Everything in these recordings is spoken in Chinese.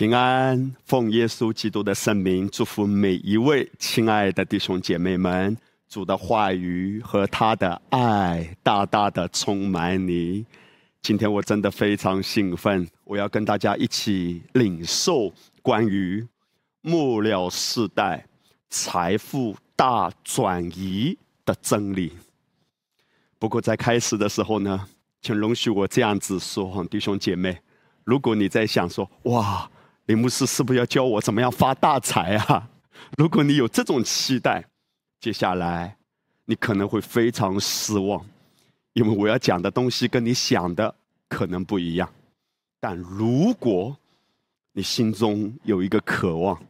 平安，奉耶稣基督的圣名，祝福每一位亲爱的弟兄姐妹们。主的话语和他的爱大大的充满你。今天我真的非常兴奋，我要跟大家一起领受关于末了世代财富大转移的真理。不过在开始的时候呢，请容许我这样子说，弟兄姐妹，如果你在想说，哇。林牧师是不是要教我怎么样发大财啊？如果你有这种期待，接下来你可能会非常失望，因为我要讲的东西跟你想的可能不一样。但如果你心中有一个渴望，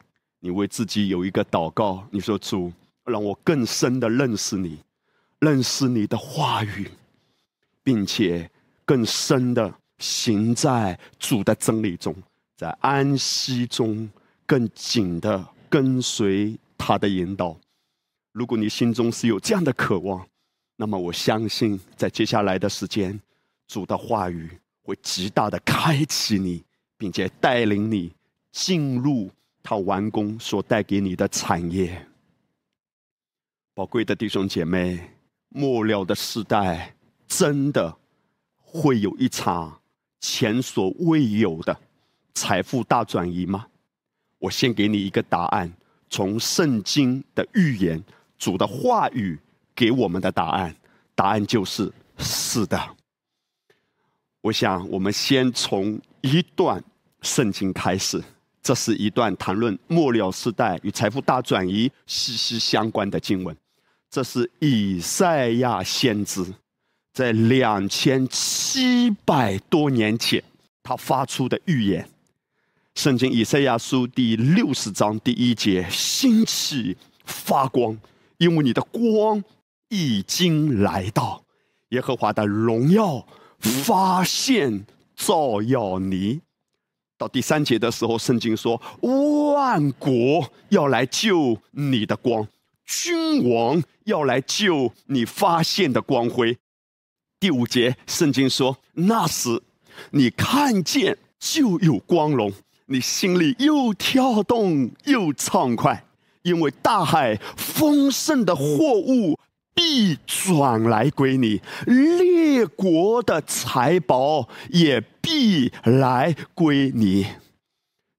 你为自己有一个祷告，你说主，让我更深的认识你，认识你的话语，并且更深的行在主的真理中。在安息中，更紧的跟随他的引导。如果你心中是有这样的渴望，那么我相信，在接下来的时间，主的话语会极大的开启你，并且带领你进入他完工所带给你的产业。宝贵的弟兄姐妹，末了的时代，真的会有一场前所未有的。财富大转移吗？我先给你一个答案，从圣经的预言、主的话语给我们的答案，答案就是是的。我想，我们先从一段圣经开始，这是一段谈论末了时代与财富大转移息息相关的经文。这是以赛亚先知在两千七百多年前他发出的预言。圣经以赛亚书第六十章第一节：兴起发光，因为你的光已经来到，耶和华的荣耀发现照耀你。到第三节的时候，圣经说：万国要来救你的光，君王要来救你发现的光辉。第五节，圣经说：那时你看见就有光荣。你心里又跳动又畅快，因为大海丰盛的货物必转来归你，列国的财宝也必来归你。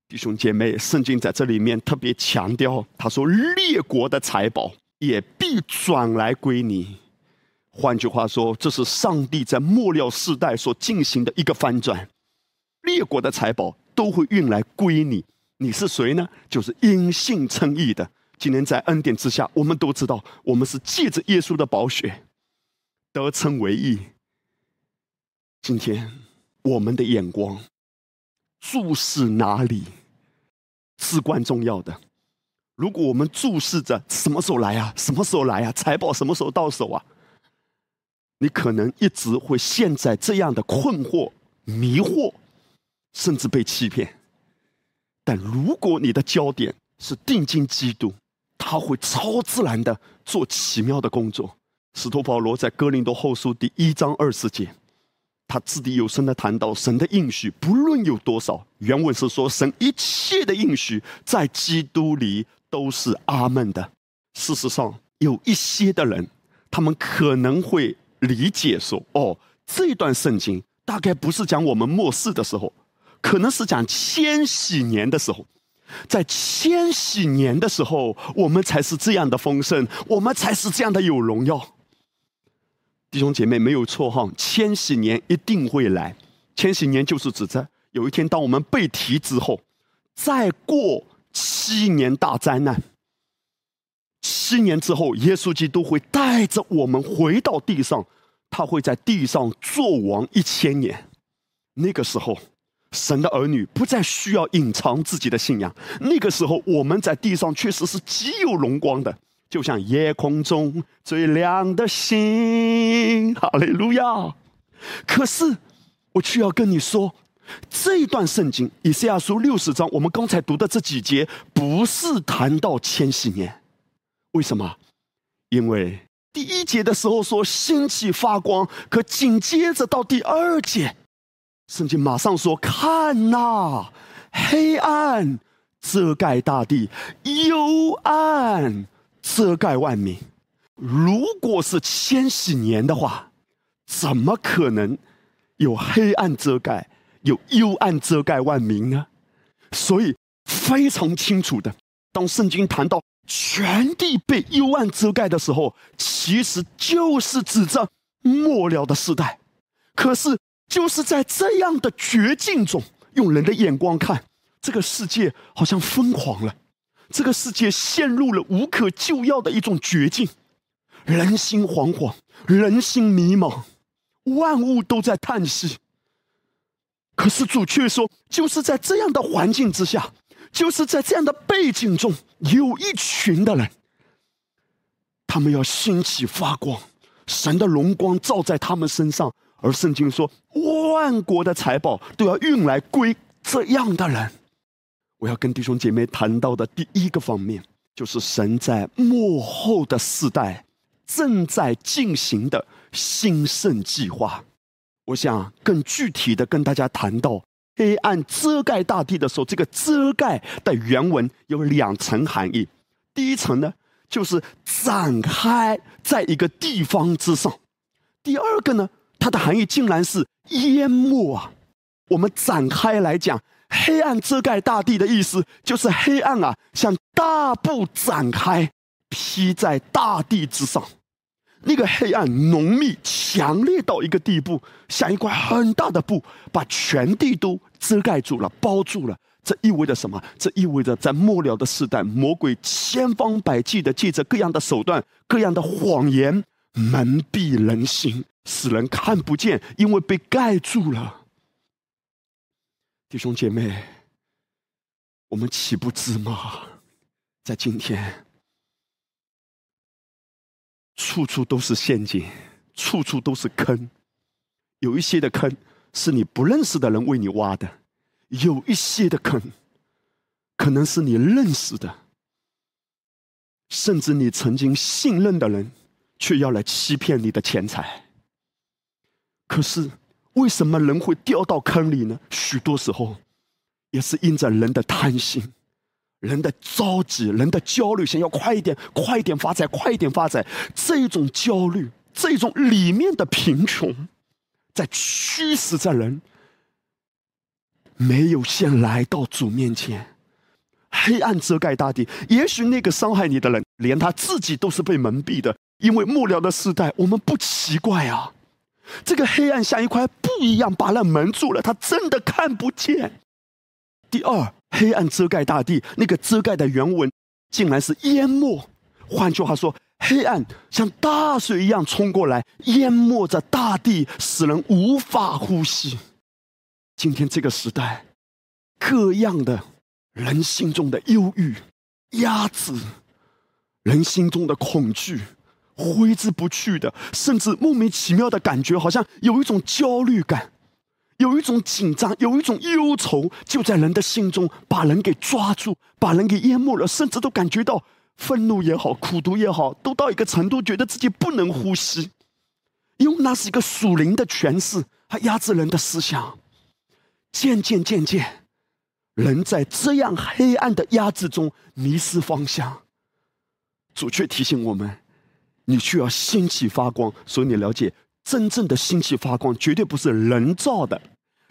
弟兄姐妹，圣经在这里面特别强调，他说列国的财宝也必转来归你。换句话说，这是上帝在末了世代所进行的一个翻转，列国的财宝。都会运来归你。你是谁呢？就是因信称义的。今天在恩典之下，我们都知道，我们是借着耶稣的宝血得称为义。今天我们的眼光注视哪里，至关重要的。如果我们注视着什么时候来啊，什么时候来啊，财宝什么时候到手啊，你可能一直会陷在这样的困惑、迷惑。甚至被欺骗，但如果你的焦点是定睛基督，他会超自然的做奇妙的工作。使徒保罗在哥林多后书第一章二十节，他掷地有声的谈到神的应许，不论有多少，原文是说神一切的应许在基督里都是阿门的。事实上，有一些的人，他们可能会理解说：“哦，这段圣经大概不是讲我们末世的时候。”可能是讲千禧年的时候，在千禧年的时候，我们才是这样的丰盛，我们才是这样的有荣耀。弟兄姐妹没有错哈，千禧年一定会来。千禧年就是指着有一天，当我们被提之后，再过七年大灾难，七年之后，耶稣基督会带着我们回到地上，他会在地上做王一千年。那个时候。神的儿女不再需要隐藏自己的信仰。那个时候，我们在地上确实是极有荣光的，就像夜空中最亮的星。哈利路亚！可是，我却要跟你说，这一段圣经以赛亚书六十章，我们刚才读的这几节，不是谈到千禧年。为什么？因为第一节的时候说兴起发光，可紧接着到第二节。圣经马上说：“看呐，黑暗遮盖大地，幽暗遮盖万民。如果是千禧年的话，怎么可能有黑暗遮盖、有幽暗遮盖万民呢？所以非常清楚的，当圣经谈到全地被幽暗遮盖的时候，其实就是指着末了的时代。可是就是在这样的绝境中，用人的眼光看，这个世界好像疯狂了，这个世界陷入了无可救药的一种绝境，人心惶惶，人心迷茫，万物都在叹息。可是主却说，就是在这样的环境之下，就是在这样的背景中，有一群的人，他们要兴起发光，神的荣光照在他们身上。而圣经说，万国的财宝都要运来归这样的人。我要跟弟兄姐妹谈到的第一个方面，就是神在幕后的世代正在进行的兴盛计划。我想更具体的跟大家谈到，黑暗遮盖大地的时候，这个遮盖的原文有两层含义。第一层呢，就是展开在一个地方之上；第二个呢。它的含义竟然是淹没啊！我们展开来讲，黑暗遮盖大地的意思，就是黑暗啊，像大布展开，披在大地之上。那个黑暗浓密、强烈到一个地步，像一块很大的布，把全地都遮盖住了、包住了。这意味着什么？这意味着在末了的时代，魔鬼千方百计的借着各样的手段、各样的谎言，蒙蔽人心。使人看不见，因为被盖住了。弟兄姐妹，我们岂不知吗？在今天，处处都是陷阱，处处都是坑。有一些的坑是你不认识的人为你挖的，有一些的坑可能是你认识的，甚至你曾经信任的人，却要来欺骗你的钱财。可是，为什么人会掉到坑里呢？许多时候，也是因着人的贪心、人的着急、人的焦虑，想要快一点、快一点发财、快一点发财。这种焦虑，这种里面的贫穷，在驱使着人没有先来到主面前。黑暗遮盖大地，也许那个伤害你的人，连他自己都是被蒙蔽的。因为末了的时代，我们不奇怪啊。这个黑暗像一块布一样把人蒙住了，他真的看不见。第二，黑暗遮盖大地，那个遮盖的原文竟然是淹没。换句话说，黑暗像大水一样冲过来，淹没着大地，使人无法呼吸。今天这个时代，各样的人心中的忧郁、压制，人心中的恐惧。挥之不去的，甚至莫名其妙的感觉，好像有一种焦虑感，有一种紧张，有一种忧愁，就在人的心中把人给抓住，把人给淹没了，甚至都感觉到愤怒也好，苦毒也好，都到一个程度，觉得自己不能呼吸，因为那是一个属灵的权势，它压制人的思想。渐渐渐渐，人在这样黑暗的压制中迷失方向。主却提醒我们。你需要心气发光，所以你了解，真正的心气发光绝对不是人造的，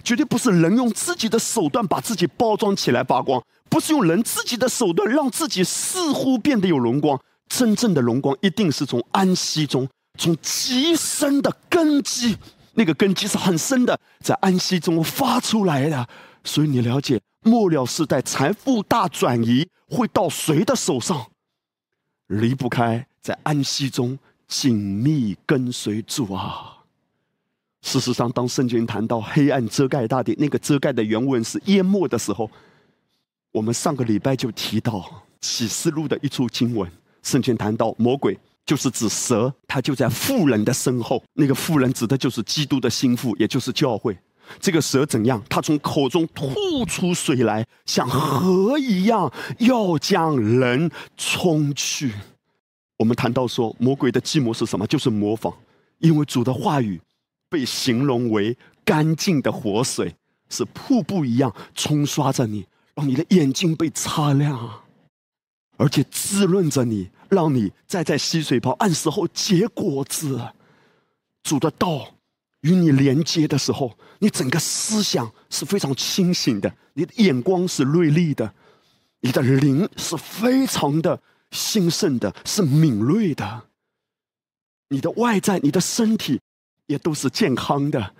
绝对不是人用自己的手段把自己包装起来发光，不是用人自己的手段让自己似乎变得有荣光。真正的荣光一定是从安息中，从极深的根基，那个根基是很深的，在安息中发出来的。所以你了解，末了时代财富大转移会到谁的手上？离不开。在安息中紧密跟随主啊！事实上，当圣经谈到黑暗遮盖大地，那个遮盖的原文是淹没的时候，我们上个礼拜就提到启示录的一处经文，圣经谈到魔鬼就是指蛇，它就在妇人的身后。那个妇人指的就是基督的心腹，也就是教会。这个蛇怎样？它从口中吐出水来，像河一样，要将人冲去。我们谈到说，魔鬼的计谋是什么？就是模仿，因为主的话语被形容为干净的活水，是瀑布一样冲刷着你，让你的眼睛被擦亮，而且滋润着你，让你再在溪水旁按时候结果子。主的道与你连接的时候，你整个思想是非常清醒的，你的眼光是锐利的，你的灵是非常的兴盛的，是敏锐的。你的外在，你的身体也都是健康的，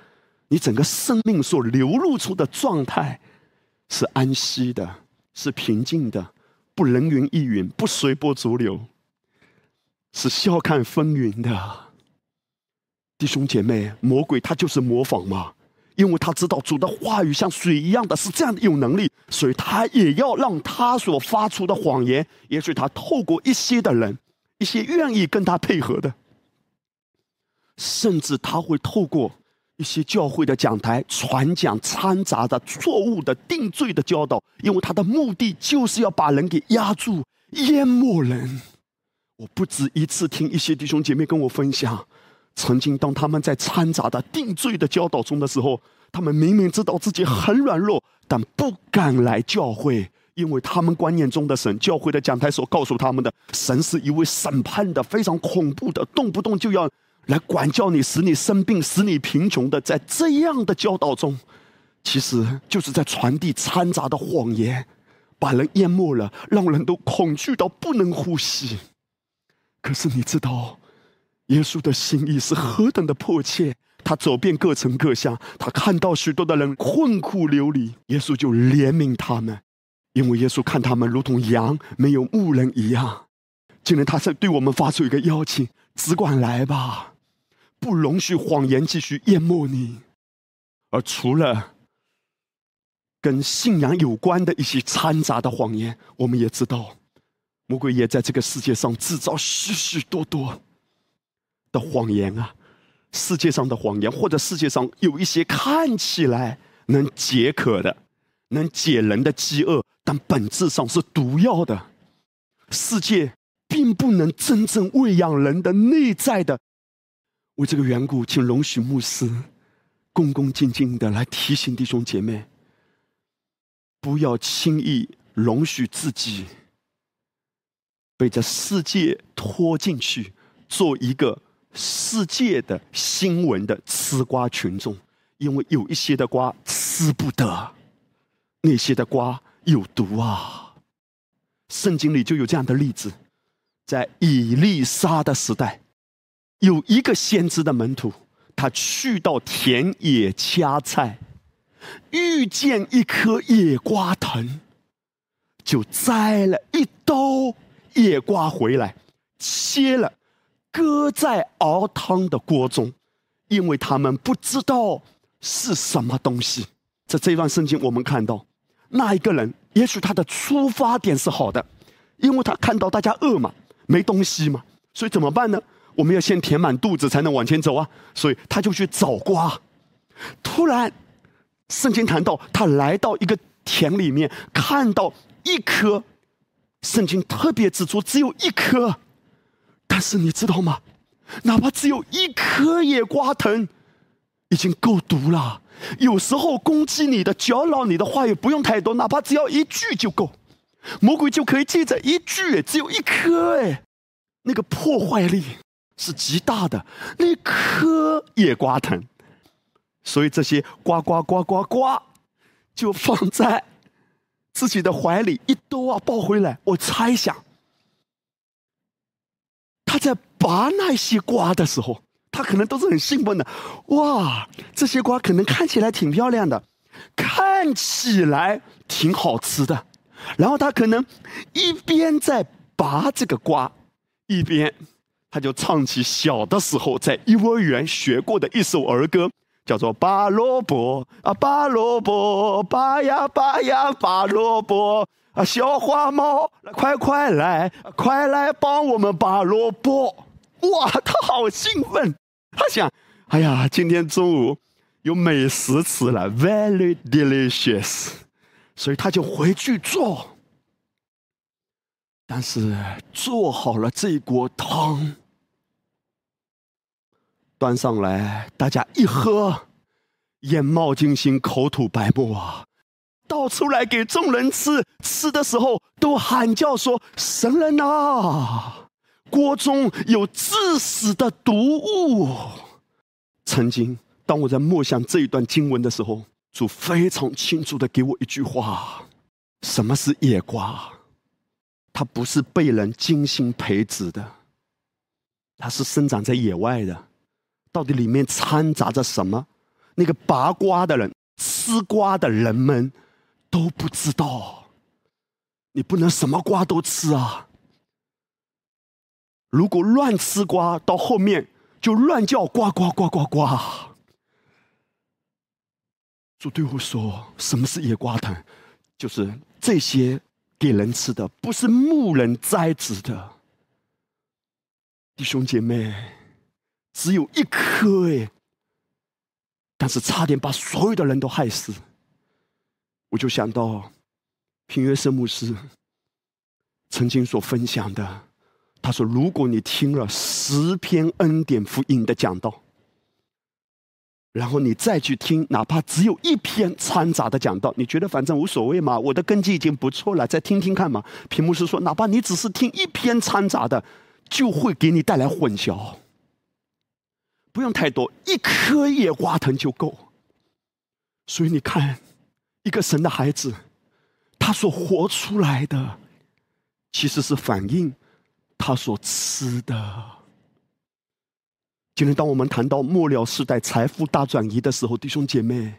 你整个生命所流露出的状态是安息的，是平静的，不人云亦云，不随波逐流，是笑看风云的。弟兄姐妹，魔鬼他就是模仿嘛，因为他知道主的话语像水一样的是这样的有能力，所以他也要让他所发出的谎言，也许他透过一些的人，一些愿意跟他配合的，甚至他会透过一些教会的讲台传讲掺杂着错误的定罪的教导，因为他的目的就是要把人给压住、淹没人。我不止一次听一些弟兄姐妹跟我分享。曾经，当他们在掺杂的定罪的教导中的时候，他们明明知道自己很软弱，但不敢来教会，因为他们观念中的神，教会的讲台所告诉他们的神是一位审判的、非常恐怖的，动不动就要来管教你，使你生病、使你贫穷的。在这样的教导中，其实就是在传递掺杂的谎言，把人淹没了，让人都恐惧到不能呼吸。可是你知道？耶稣的心意是何等的迫切！他走遍各城各乡，他看到许多的人困苦流离，耶稣就怜悯他们，因为耶稣看他们如同羊没有牧人一样。今天他在对我们发出一个邀请：只管来吧，不容许谎言继续淹没你。而除了跟信仰有关的一些掺杂的谎言，我们也知道，魔鬼也在这个世界上制造许许多多。的谎言啊，世界上的谎言，或者世界上有一些看起来能解渴的、能解人的饥饿，但本质上是毒药的。世界并不能真正喂养人的内在的。为这个缘故，请容许牧师恭恭敬敬的来提醒弟兄姐妹：不要轻易容许自己被这世界拖进去，做一个。世界的新闻的吃瓜群众，因为有一些的瓜吃不得，那些的瓜有毒啊。圣经里就有这样的例子，在以利沙的时代，有一个先知的门徒，他去到田野掐菜，遇见一棵野瓜藤，就摘了一兜野瓜回来，切了。搁在熬汤的锅中，因为他们不知道是什么东西。在这段圣经，我们看到那一个人，也许他的出发点是好的，因为他看到大家饿嘛，没东西嘛，所以怎么办呢？我们要先填满肚子，才能往前走啊。所以他就去找瓜。突然，圣经谈到他来到一个田里面，看到一颗，圣经特别指出只有一颗。但是你知道吗？哪怕只有一颗野瓜藤，已经够毒了。有时候攻击你的、搅扰你的话也不用太多，哪怕只要一句就够。魔鬼就可以借着一句，只有一颗，哎，那个破坏力是极大的。那颗野瓜藤，所以这些呱呱呱呱呱，就放在自己的怀里，一兜啊抱回来。我猜想。他在拔那些瓜的时候，他可能都是很兴奋的。哇，这些瓜可能看起来挺漂亮的，看起来挺好吃的。然后他可能一边在拔这个瓜，一边他就唱起小的时候在幼儿园学过的一首儿歌，叫做《拔萝卜啊，拔萝卜，拔呀拔呀拔萝卜》。啊，小花猫，快快来，快来帮我们拔萝卜！哇，他好兴奋，他想，哎呀，今天中午有美食吃了，very delicious，所以他就回去做。但是做好了这锅汤，端上来，大家一喝，眼冒金星，口吐白沫啊！倒出来给众人吃。吃的时候都喊叫说：“神人呐，锅中有致死的毒物。”曾经，当我在默想这一段经文的时候，主非常清楚的给我一句话：“什么是野瓜？它不是被人精心培植的，它是生长在野外的。到底里面掺杂着什么？那个拔瓜的人。”吃瓜的人们都不知道，你不能什么瓜都吃啊！如果乱吃瓜，到后面就乱叫呱呱呱呱呱。主对我说：“什么是野瓜藤？就是这些给人吃的，不是牧人栽植的。弟兄姐妹，只有一颗哎。”但是差点把所有的人都害死，我就想到平约圣牧师曾经所分享的，他说：“如果你听了十篇恩典福音的讲道，然后你再去听，哪怕只有一篇掺杂的讲道，你觉得反正无所谓嘛？我的根基已经不错了，再听听看嘛。”平牧师说：“哪怕你只是听一篇掺杂的，就会给你带来混淆。”不用太多，一颗野瓜藤就够。所以你看，一个神的孩子，他所活出来的，其实是反映他所吃的。今天，当我们谈到末了时代财富大转移的时候，弟兄姐妹，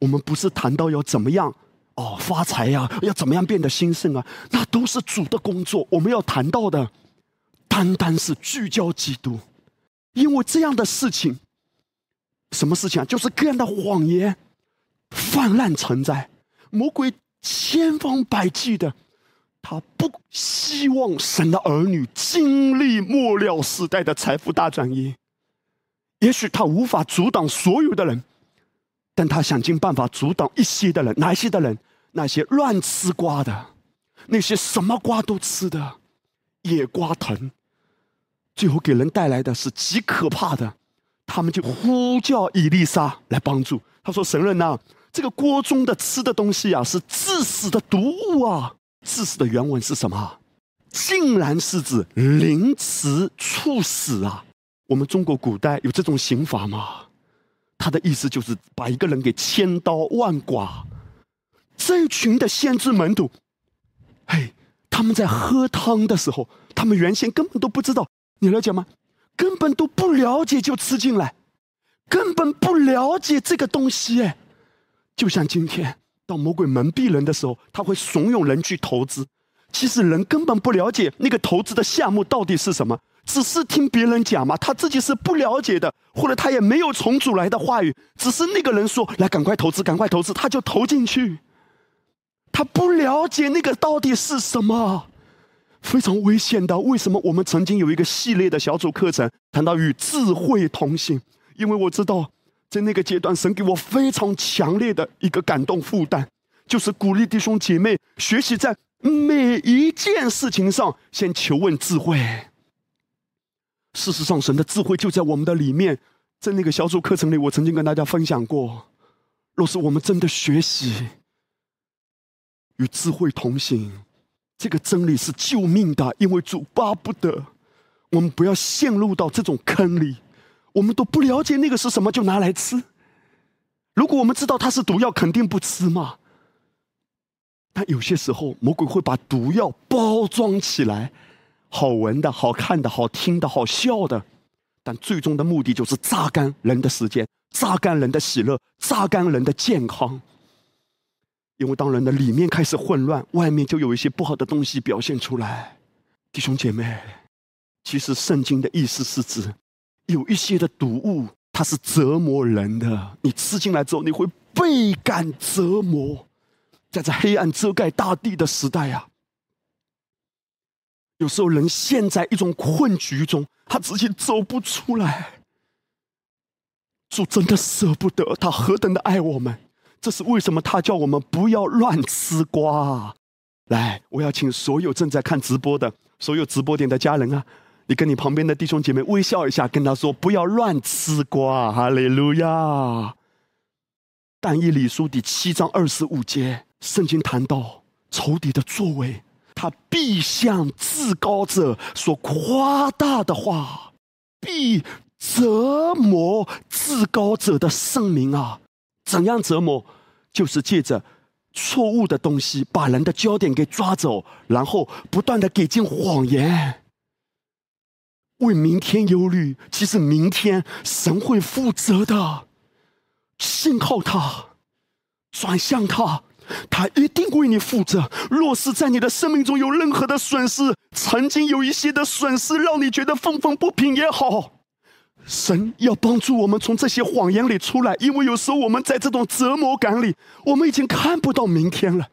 我们不是谈到要怎么样哦发财呀，要怎么样变得兴盛啊，那都是主的工作。我们要谈到的，单单是聚焦基督。因为这样的事情，什么事情啊？就是各样的谎言泛滥成灾，魔鬼千方百计的，他不希望神的儿女经历末了时代的财富大转移。也许他无法阻挡所有的人，但他想尽办法阻挡一些的人。哪些的人？那些乱吃瓜的，那些什么瓜都吃的野瓜藤。最后给人带来的是极可怕的，他们就呼叫伊丽莎来帮助。他说：“神人呐，这个锅中的吃的东西啊，是致死的毒物啊！致死的原文是什么？竟然是指凌迟处死啊！我们中国古代有这种刑罚吗？他的意思就是把一个人给千刀万剐。这群的先知门徒，嘿，他们在喝汤的时候，他们原先根本都不知道。”你了解吗？根本都不了解就吃进来，根本不了解这个东西哎。就像今天，当魔鬼蒙蔽人的时候，他会怂恿人去投资。其实人根本不了解那个投资的项目到底是什么，只是听别人讲嘛，他自己是不了解的，或者他也没有重组来的话语，只是那个人说来赶快投资，赶快投资，他就投进去。他不了解那个到底是什么。非常危险的。为什么我们曾经有一个系列的小组课程谈到与智慧同行？因为我知道，在那个阶段，神给我非常强烈的一个感动负担，就是鼓励弟兄姐妹学习在每一件事情上先求问智慧。事实上，神的智慧就在我们的里面。在那个小组课程里，我曾经跟大家分享过：若是我们真的学习与智慧同行。这个真理是救命的，因为主巴不得我们不要陷入到这种坑里。我们都不了解那个是什么，就拿来吃。如果我们知道它是毒药，肯定不吃嘛。但有些时候，魔鬼会把毒药包装起来，好闻的、好看的、好听的、好笑的，但最终的目的就是榨干人的时间，榨干人的喜乐，榨干人的健康。因为当人的里面开始混乱，外面就有一些不好的东西表现出来。弟兄姐妹，其实圣经的意思是指，有一些的毒物，它是折磨人的。你吃进来之后，你会倍感折磨。在这黑暗遮盖大地的时代呀，有时候人陷在一种困局中，他自己走不出来。主真的舍不得，他何等的爱我们。这是为什么？他叫我们不要乱吃瓜。来，我要请所有正在看直播的所有直播点的家人啊，你跟你旁边的弟兄姐妹微笑一下，跟他说不要乱吃瓜。哈利路亚！但以理书第七章二十五节，圣经谈到仇敌的作为，他必向至高者说夸大的话，必折磨至高者的圣名啊！怎样折磨？就是借着错误的东西把人的焦点给抓走，然后不断的给进谎言，为明天忧虑。其实明天神会负责的。信靠他，转向他，他一定为你负责。若是在你的生命中有任何的损失，曾经有一些的损失让你觉得愤愤不平也好，神要帮助我们从这些谎言里出来，因为有时候我们在这种折磨感里，我们已经看不到明天了。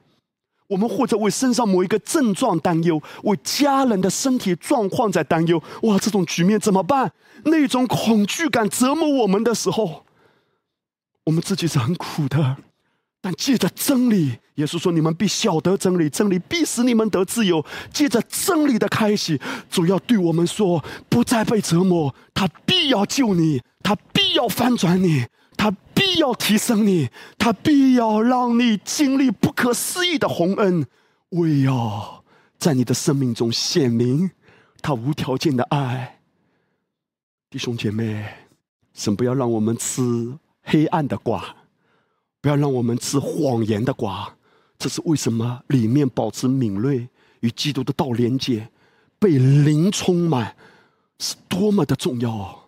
我们或者为身上某一个症状担忧，为家人的身体状况在担忧。哇，这种局面怎么办？那种恐惧感折磨我们的时候。我们自己是很苦的，但借着真理，耶稣说：“你们必晓得真理，真理必使你们得自由。”借着真理的开启，主要对我们说：“不再被折磨，他必要救你，他必要翻转你，他必要提升你，他必要让你经历不可思议的洪恩，为要在你的生命中显明他无条件的爱。”弟兄姐妹，神不要让我们吃。黑暗的瓜，不要让我们吃谎言的瓜。这是为什么？里面保持敏锐与基督的道连接，被灵充满，是多么的重要。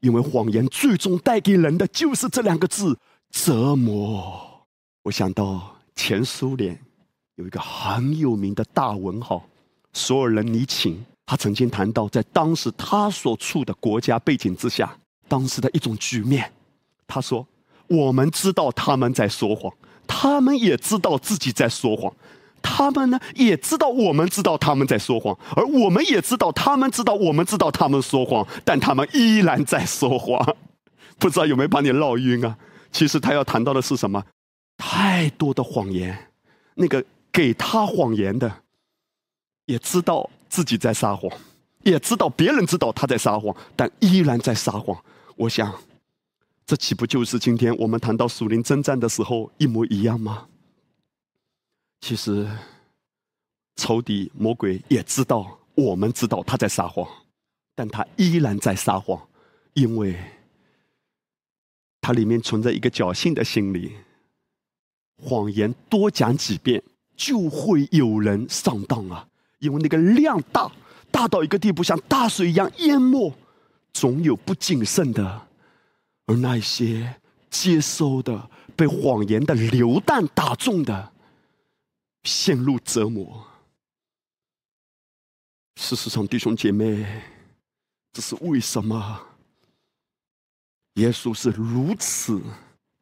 因为谎言最终带给人的就是这两个字：折磨。我想到前苏联有一个很有名的大文豪索尔仁尼琴，他曾经谈到，在当时他所处的国家背景之下，当时的一种局面。他说：“我们知道他们在说谎，他们也知道自己在说谎，他们呢也知道我们知道他们在说谎，而我们也知道他们知道我们知道他们说谎，但他们依然在说谎。不知道有没有把你绕晕啊？其实他要谈到的是什么？太多的谎言，那个给他谎言的，也知道自己在撒谎，也知道别人知道他在撒谎，但依然在撒谎。我想。”这岂不就是今天我们谈到属灵征战的时候一模一样吗？其实，仇敌魔鬼也知道，我们知道他在撒谎，但他依然在撒谎，因为他里面存在一个侥幸的心理。谎言多讲几遍，就会有人上当啊！因为那个量大，大到一个地步，像大水一样淹没，总有不谨慎的。而那些接收的被谎言的流弹打中的，陷入折磨。事实上，弟兄姐妹，这是为什么？耶稣是如此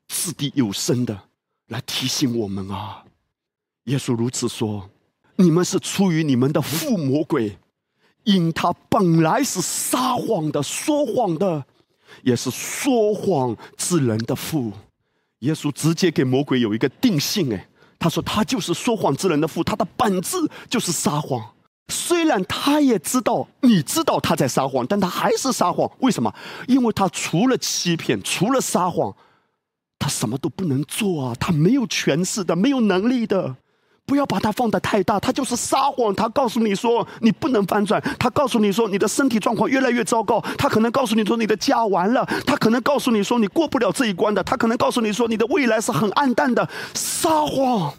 掷地有声的来提醒我们啊！耶稣如此说：“你们是出于你们的父魔鬼，因他本来是撒谎的、说谎的。”也是说谎之人的父，耶稣直接给魔鬼有一个定性，哎，他说他就是说谎之人的父，他的本质就是撒谎。虽然他也知道，你知道他在撒谎，但他还是撒谎。为什么？因为他除了欺骗，除了撒谎，他什么都不能做啊！他没有权势的，没有能力的。不要把它放得太大，他就是撒谎。他告诉你说你不能翻转，他告诉你说你的身体状况越来越糟糕，他可能告诉你说你的家完了，他可能告诉你说你过不了这一关的，他可能告诉你说你的未来是很暗淡的。撒谎，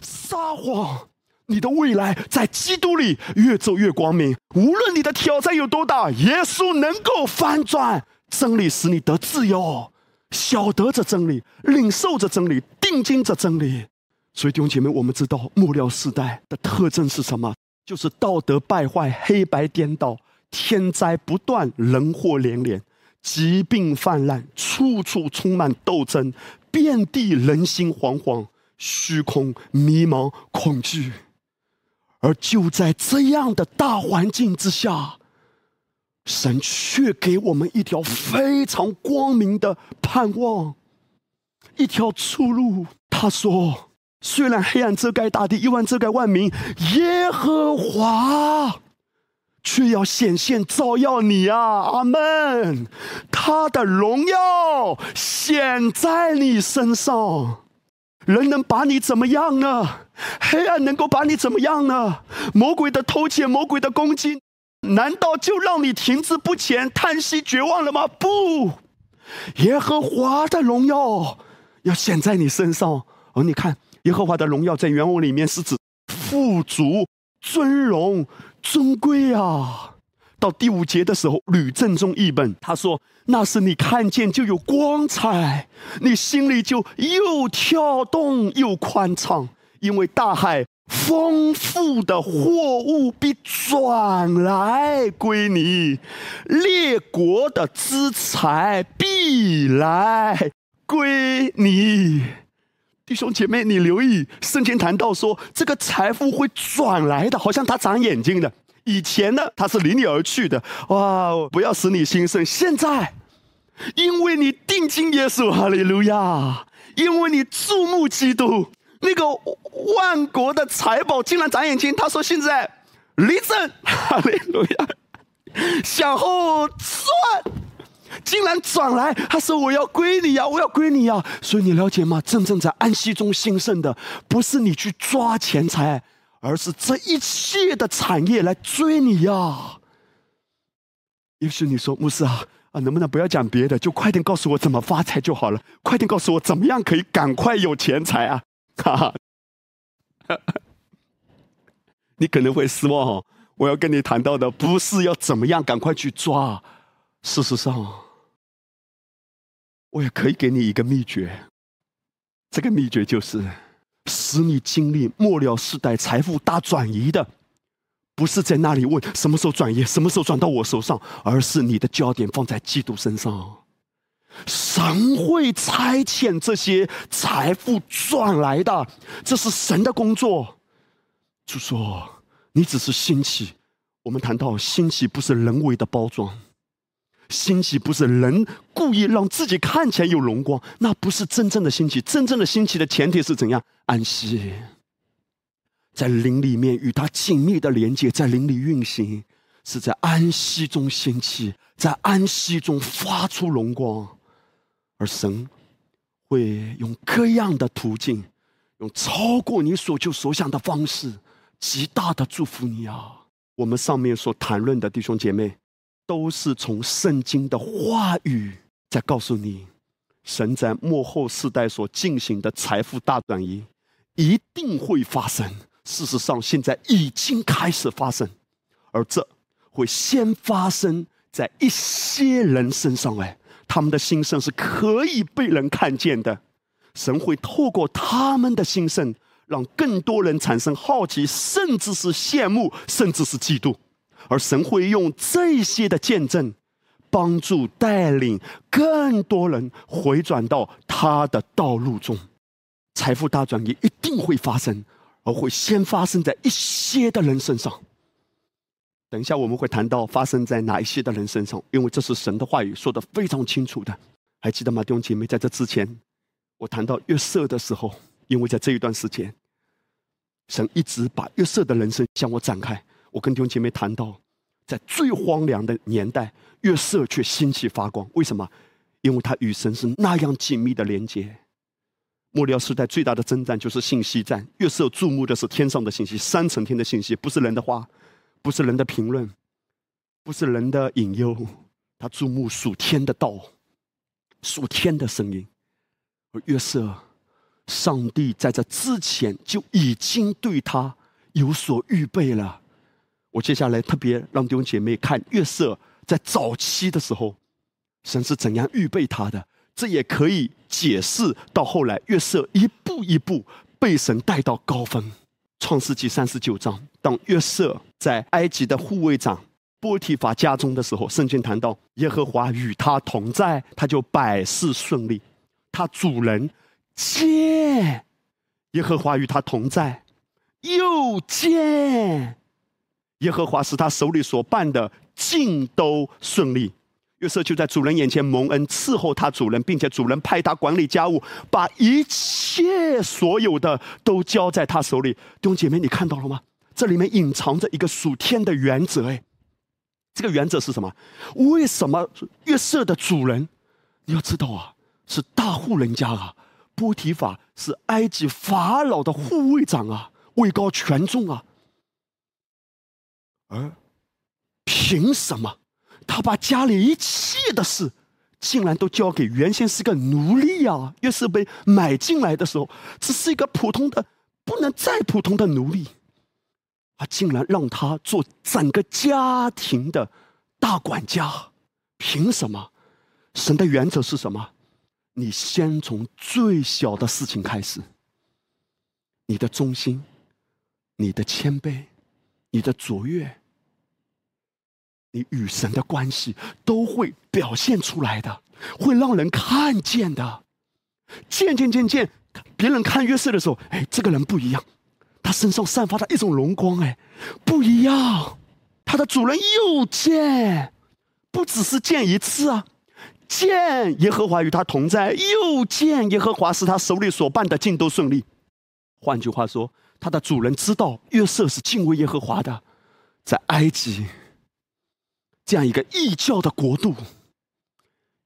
撒谎，你的未来在基督里越走越光明。无论你的挑战有多大，耶稣能够翻转真理，使你得自由。晓得这真理，领受着真理，定睛着真理。所以弟兄姐妹，我们知道末了时代的特征是什么？就是道德败坏、黑白颠倒、天灾不断、人祸连连、疾病泛滥、处处充满斗争、遍地人心惶惶、虚空迷茫、恐惧。而就在这样的大环境之下，神却给我们一条非常光明的盼望，一条出路。他说。虽然黑暗遮盖大地，亿万遮盖万民，耶和华却要显现照耀你啊！阿门。他的荣耀显在你身上。人能把你怎么样呢？黑暗能够把你怎么样呢？魔鬼的偷窃，魔鬼的攻击，难道就让你停滞不前、叹息绝望了吗？不，耶和华的荣耀要显在你身上。哦，你看，耶和华的荣耀在原文里面是指富足、尊荣、尊贵啊。到第五节的时候，吕正中译本他说：“那是你看见就有光彩，你心里就又跳动又宽敞，因为大海丰富的货物必转来归你，列国的资财必来归你。”弟兄姐妹，你留意圣经谈到说，这个财富会转来的，好像他长眼睛的。以前呢，他是离你而去的，哇！不要使你心生。现在，因为你定睛耶稣，哈利路亚！因为你注目基督，那个万国的财宝竟然长眼睛。他说：“现在立正，哈利路亚！向后转，竟然转来。他说：我要归你呀，我要归你呀。所以你了解吗？真正在安息中兴盛的，不是你去抓钱财。”而是这一切的产业来追你呀！也许你说牧师啊啊，能不能不要讲别的，就快点告诉我怎么发财就好了？快点告诉我怎么样可以赶快有钱财啊！哈哈，你可能会失望哦。我要跟你谈到的不是要怎么样赶快去抓，事实上，我也可以给你一个秘诀。这个秘诀就是。使你经历末了世代财富大转移的，不是在那里问什么时候转移，什么时候转到我手上，而是你的焦点放在基督身上。神会差遣这些财富转来的，这是神的工作。就说你只是兴起，我们谈到兴起不是人为的包装。兴起不是人故意让自己看起来有荣光，那不是真正的兴起。真正的兴起的前提是怎样？安息，在灵里面与他紧密的连接，在灵里运行，是在安息中兴起，在安息中发出荣光，而神会用各样的途径，用超过你所求所想的方式，极大的祝福你啊！我们上面所谈论的弟兄姐妹。都是从圣经的话语在告诉你，神在幕后世代所进行的财富大转移一定会发生。事实上，现在已经开始发生，而这会先发生在一些人身上。哎，他们的心声是可以被人看见的。神会透过他们的心声，让更多人产生好奇，甚至是羡慕，甚至是嫉妒。而神会用这些的见证，帮助带领更多人回转到他的道路中，财富大转移一定会发生，而会先发生在一些的人身上。等一下我们会谈到发生在哪一些的人身上，因为这是神的话语说的非常清楚的，还记得吗，弟兄姐妹？在这之前，我谈到约瑟的时候，因为在这一段时间，神一直把约瑟的人生向我展开。我跟弟兄姐妹谈到，在最荒凉的年代，月色却兴起发光。为什么？因为他与神是那样紧密的连接。末了时代最大的征战就是信息战。月色注目的是天上的信息，三层天的信息，不是人的话，不是人的评论，不是人的引诱。他注目属天的道，属天的声音。而月色，上帝在这之前就已经对他有所预备了。我接下来特别让弟兄姐妹看约瑟在早期的时候，神是怎样预备他的。这也可以解释到后来约瑟一步一步被神带到高峰。创世纪三十九章，当约瑟在埃及的护卫长波提法家中的时候，圣经谈到耶和华与他同在，他就百事顺利。他主人见耶和华与他同在，又见。耶和华使他手里所办的尽都顺利。约瑟就在主人眼前蒙恩伺候他主人，并且主人派他管理家务，把一切所有的都交在他手里。弟兄姐妹，你看到了吗？这里面隐藏着一个属天的原则。哎，这个原则是什么？为什么约瑟的主人？你要知道啊，是大户人家啊，波提法是埃及法老的护卫长啊，位高权重啊。而凭什么他把家里一切的事，竟然都交给原先是个奴隶啊？越是被买进来的时候，只是一个普通的、不能再普通的奴隶。啊竟然让他做整个家庭的大管家，凭什么？神的原则是什么？你先从最小的事情开始，你的忠心、你的谦卑、你的卓越，你与神的关系都会表现出来的，会让人看见的。渐渐渐渐，别人看约瑟的时候，哎，这个人不一样。他身上散发的一种荣光，哎，不一样。他的主人又见，不只是见一次啊，见耶和华与他同在，又见耶和华是他手里所办的尽都顺利。换句话说，他的主人知道约瑟是敬畏耶和华的，在埃及这样一个异教的国度，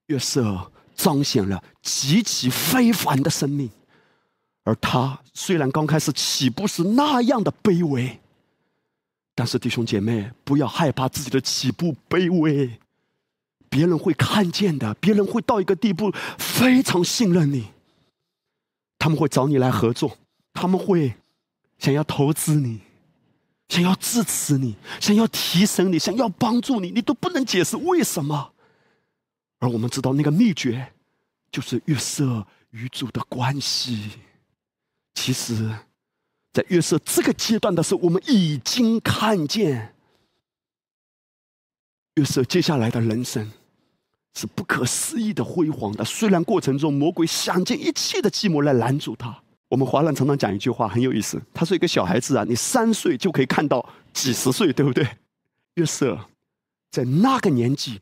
约瑟彰显了极其非凡的生命。而他虽然刚开始起步是那样的卑微，但是弟兄姐妹不要害怕自己的起步卑微，别人会看见的，别人会到一个地步非常信任你，他们会找你来合作，他们会想要投资你，想要支持你，想要提升你，想要帮助你，你都不能解释为什么。而我们知道那个秘诀，就是约瑟与主的关系。其实，在约瑟这个阶段的时候，我们已经看见约瑟接下来的人生是不可思议的辉煌的。虽然过程中魔鬼想尽一切的计谋来拦住他。我们华人常常讲一句话很有意思，他说：“一个小孩子啊，你三岁就可以看到几十岁，对不对？”约瑟在那个年纪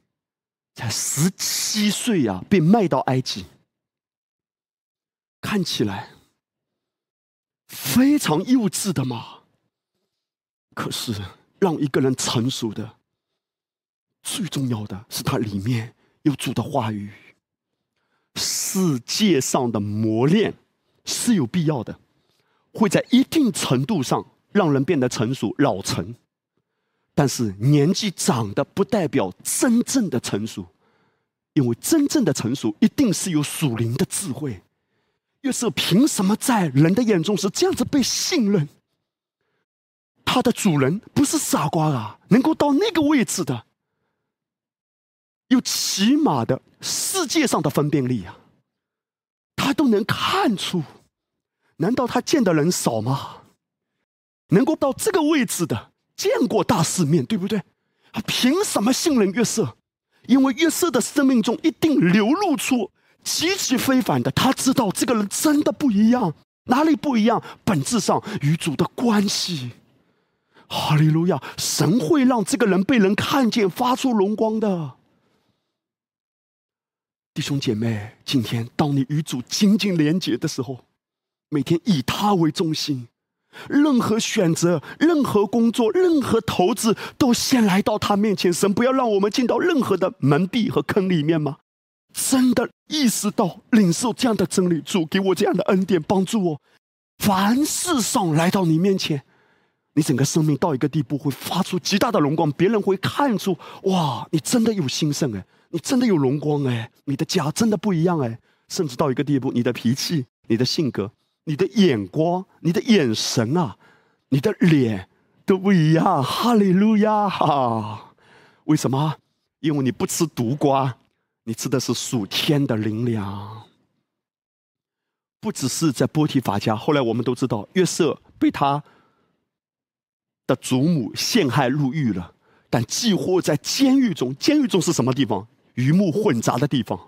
才十七岁呀，被卖到埃及，看起来。非常幼稚的嘛，可是让一个人成熟的，最重要的是他里面有主的话语。世界上的磨练是有必要的，会在一定程度上让人变得成熟老成，但是年纪长的不代表真正的成熟，因为真正的成熟一定是有属灵的智慧。约瑟凭什么在人的眼中是这样子被信任？他的主人不是傻瓜啊，能够到那个位置的，有起码的世界上的分辨力啊，他都能看出。难道他见的人少吗？能够到这个位置的，见过大世面，对不对？他凭什么信任约瑟？因为约瑟的生命中一定流露出。极其非凡的，他知道这个人真的不一样，哪里不一样？本质上与主的关系。哈利路亚！神会让这个人被人看见，发出荣光的。弟兄姐妹，今天当你与主紧紧连结的时候，每天以他为中心，任何选择、任何工作、任何投资，都先来到他面前。神不要让我们进到任何的门壁和坑里面吗？真的意识到领受这样的真理，主给我这样的恩典，帮助我凡事上来到你面前，你整个生命到一个地步会发出极大的荣光，别人会看出哇，你真的有兴盛哎，你真的有荣光哎，你的家真的不一样哎，甚至到一个地步，你的脾气、你的性格、你的眼光、你的眼神啊，你的脸都不一样。哈利路亚！哈，为什么？因为你不吃毒瓜。你吃的是属天的灵粮，不只是在波提法家。后来我们都知道，约瑟被他的祖母陷害入狱了，但几乎在监狱中。监狱中是什么地方？鱼目混杂的地方。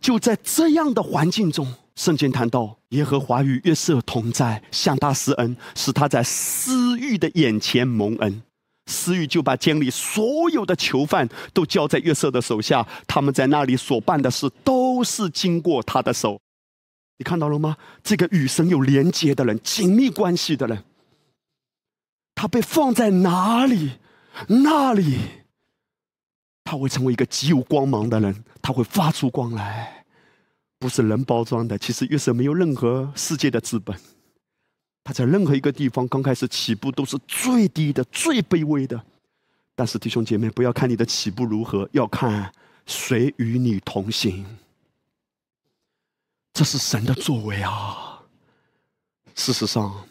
就在这样的环境中，圣经谈到耶和华与约瑟同在，向他施恩，使他在私欲的眼前蒙恩。私欲就把监里所有的囚犯都交在约瑟的手下，他们在那里所办的事都是经过他的手。你看到了吗？这个与神有连接的人、紧密关系的人，他被放在哪里？那里他会成为一个极有光芒的人，他会发出光来，不是人包装的。其实约瑟没有任何世界的资本，他在任何一个地方刚开始起步都是最低的、最卑微的。但是弟兄姐妹，不要看你的起步如何，要看谁与你同行。这是神的作为啊！事实上，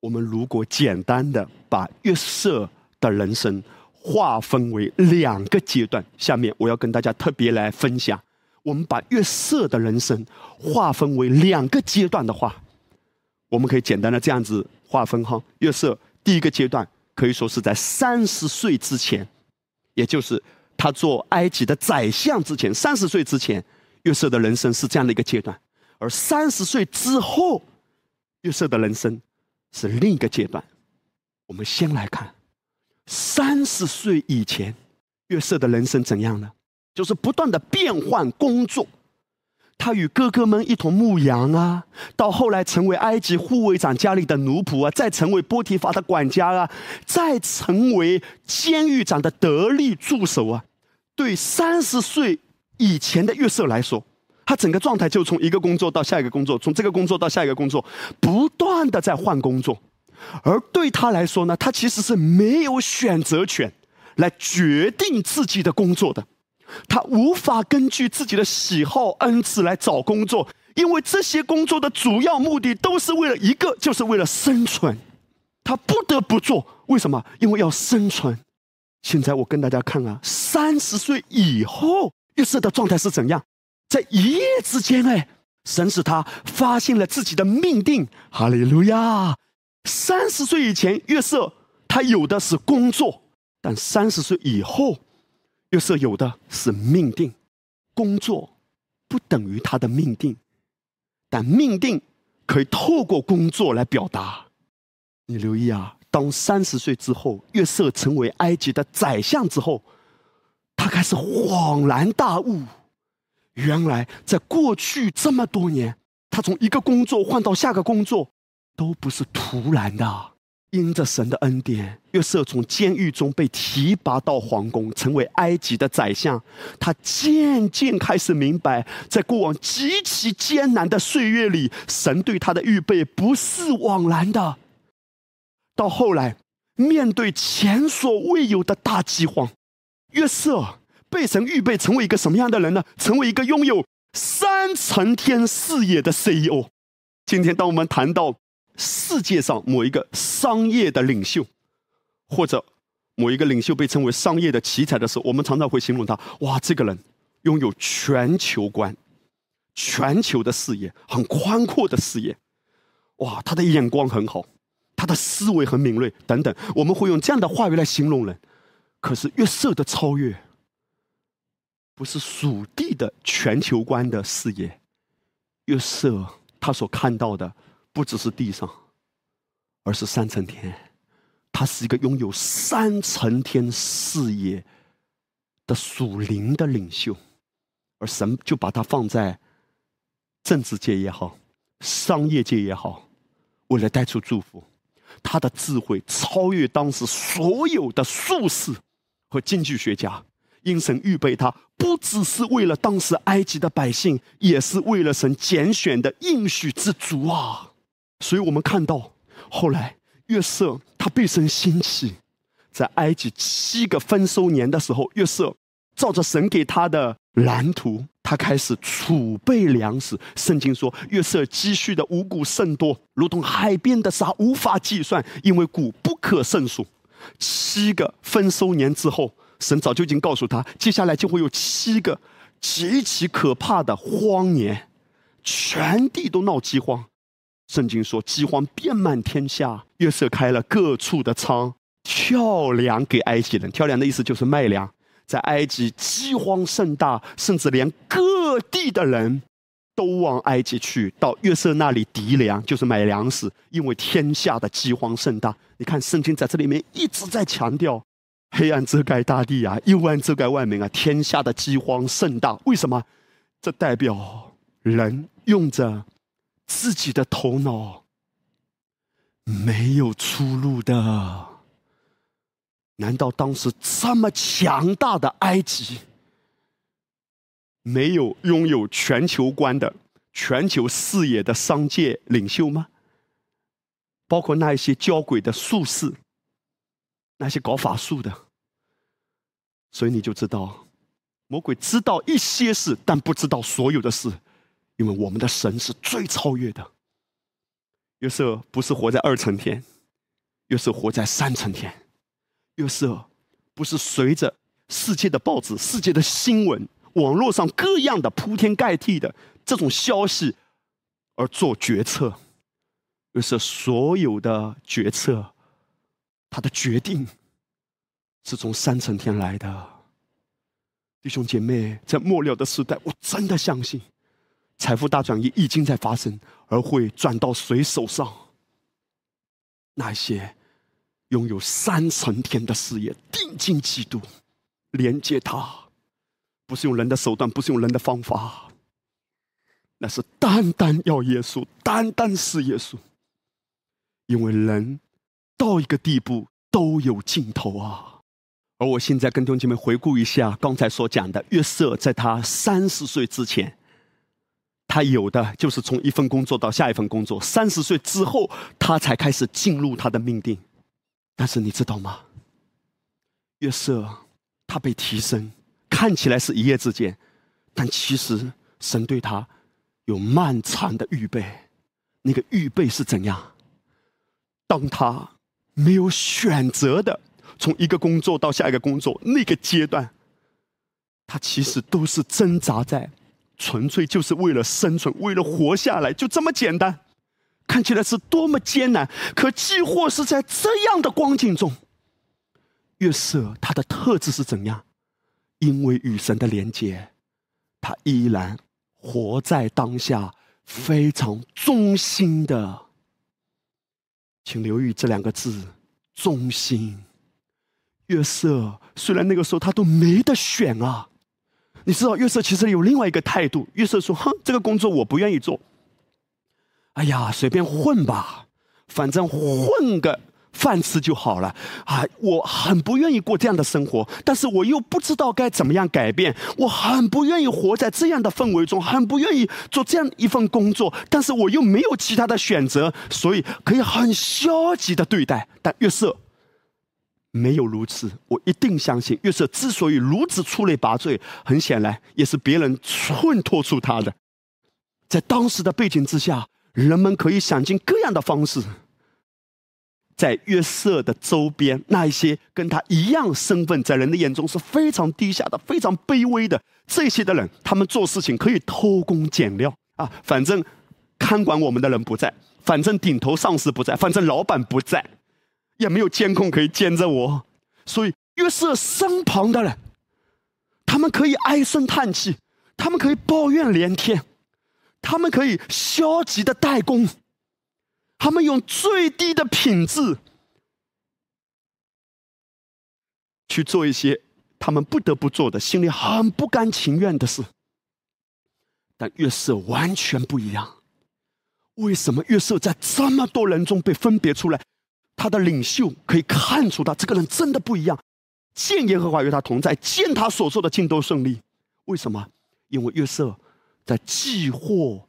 我们如果简单的把约瑟的人生划分为两个阶段，下面我要跟大家特别来分享。我们把约瑟的人生划分为两个阶段的话，我们可以简单的这样子划分哈。约瑟第一个阶段可以说是在三十岁之前，也就是他做埃及的宰相之前，三十岁之前。约瑟的人生是这样的一个阶段，而三十岁之后，约瑟的人生是另一个阶段。我们先来看三十岁以前，约瑟的人生怎样呢？就是不断的变换工作，他与哥哥们一同牧羊啊，到后来成为埃及护卫长家里的奴仆啊，再成为波提法的管家啊，再成为监狱长的得力助手啊。对三十岁。以前的月色来说，他整个状态就从一个工作到下一个工作，从这个工作到下一个工作，不断的在换工作。而对他来说呢，他其实是没有选择权来决定自己的工作的，他无法根据自己的喜好恩赐来找工作，因为这些工作的主要目的都是为了一个，就是为了生存。他不得不做，为什么？因为要生存。现在我跟大家看啊，三十岁以后。约瑟的状态是怎样？在一夜之间，哎，神使他发现了自己的命定。哈利路亚！三十岁以前，约瑟他有的是工作；但三十岁以后，约瑟有的是命定。工作不等于他的命定，但命定可以透过工作来表达。你留意啊，当三十岁之后，约瑟成为埃及的宰相之后。他开始恍然大悟，原来在过去这么多年，他从一个工作换到下个工作，都不是突然的。因着神的恩典，约瑟从监狱中被提拔到皇宫，成为埃及的宰相。他渐渐开始明白，在过往极其艰难的岁月里，神对他的预备不是枉然的。到后来，面对前所未有的大饥荒。约瑟被神预备成为一个什么样的人呢？成为一个拥有三层天视野的 CEO。今天，当我们谈到世界上某一个商业的领袖，或者某一个领袖被称为商业的奇才的时候，我们常常会形容他：哇，这个人拥有全球观、全球的视野，很宽阔的视野。哇，他的眼光很好，他的思维很敏锐，等等。我们会用这样的话语来形容人。可是约瑟的超越，不是属地的全球观的视野。约瑟他所看到的，不只是地上，而是三层天。他是一个拥有三层天视野的属灵的领袖，而神就把他放在政治界也好，商业界也好，为了带出祝福。他的智慧超越当时所有的术士。和经济学家，因神预备他，不只是为了当时埃及的百姓，也是为了神拣选的应许之族啊！所以我们看到，后来约瑟他被神兴起，在埃及七个丰收年的时候，约瑟照着神给他的蓝图，他开始储备粮食。圣经说，约瑟积蓄的五谷甚多，如同海边的沙，无法计算，因为谷不可胜数。七个丰收年之后，神早就已经告诉他，接下来就会有七个极其可怕的荒年，全地都闹饥荒。圣经说，饥荒遍满天下，约瑟开了各处的仓，挑粮给埃及人。挑粮的意思就是卖粮。在埃及饥荒甚大，甚至连各地的人。都往埃及去，到约瑟那里籴粮，就是买粮食。因为天下的饥荒甚大。你看，圣经在这里面一直在强调：黑暗遮盖大地啊，幽暗遮盖万民啊，天下的饥荒甚大。为什么？这代表人用着自己的头脑没有出路的。难道当时这么强大的埃及，没有拥有全球观的、全球视野的商界领袖吗？包括那一些交鬼的术士，那些搞法术的，所以你就知道，魔鬼知道一些事，但不知道所有的事，因为我们的神是最超越的。约瑟不是活在二层天，约瑟活在三层天。约瑟不是随着世界的报纸、世界的新闻、网络上各样的铺天盖地的这种消息而做决策。约瑟所有的决策，他的决定是从三层天来的。弟兄姐妹，在末了的时代，我真的相信，财富大转移已经在发生，而会转到谁手上？那些。拥有三层天的事业，定睛基督，连接他，不是用人的手段，不是用人的方法，那是单单要耶稣，单单是耶稣。因为人到一个地步都有尽头啊。而我现在跟弟兄姐妹回顾一下刚才所讲的，约瑟在他三十岁之前，他有的就是从一份工作到下一份工作；三十岁之后，他才开始进入他的命定。但是你知道吗？约瑟他被提升，看起来是一夜之间，但其实神对他有漫长的预备。那个预备是怎样？当他没有选择的从一个工作到下一个工作那个阶段，他其实都是挣扎在，纯粹就是为了生存，为了活下来，就这么简单。看起来是多么艰难，可几乎是在这样的光景中，月色他的特质是怎样？因为与神的连接，他依然活在当下，非常忠心的。请留意这两个字：忠心。月色虽然那个时候他都没得选啊，你知道，月色其实有另外一个态度。月色说：“哼，这个工作我不愿意做。”哎呀，随便混吧，反正混个饭吃就好了啊！我很不愿意过这样的生活，但是我又不知道该怎么样改变。我很不愿意活在这样的氛围中，很不愿意做这样一份工作，但是我又没有其他的选择，所以可以很消极的对待。但月色没有如此，我一定相信，月色之所以如此出类拔萃，很显然也是别人衬托出他的。在当时的背景之下。人们可以想尽各样的方式，在约瑟的周边，那一些跟他一样身份，在人的眼中是非常低下的、非常卑微的这些的人，他们做事情可以偷工减料啊！反正看管我们的人不在，反正顶头上司不在，反正老板不在，也没有监控可以监着我，所以约瑟身旁的人，他们可以唉声叹气，他们可以抱怨连天。他们可以消极的怠工，他们用最低的品质去做一些他们不得不做的、心里很不甘情愿的事。但月色完全不一样。为什么月色在这么多人中被分别出来？他的领袖可以看出他这个人真的不一样。见耶和华与他同在，见他所做的尽都顺利。为什么？因为月色。在寄货，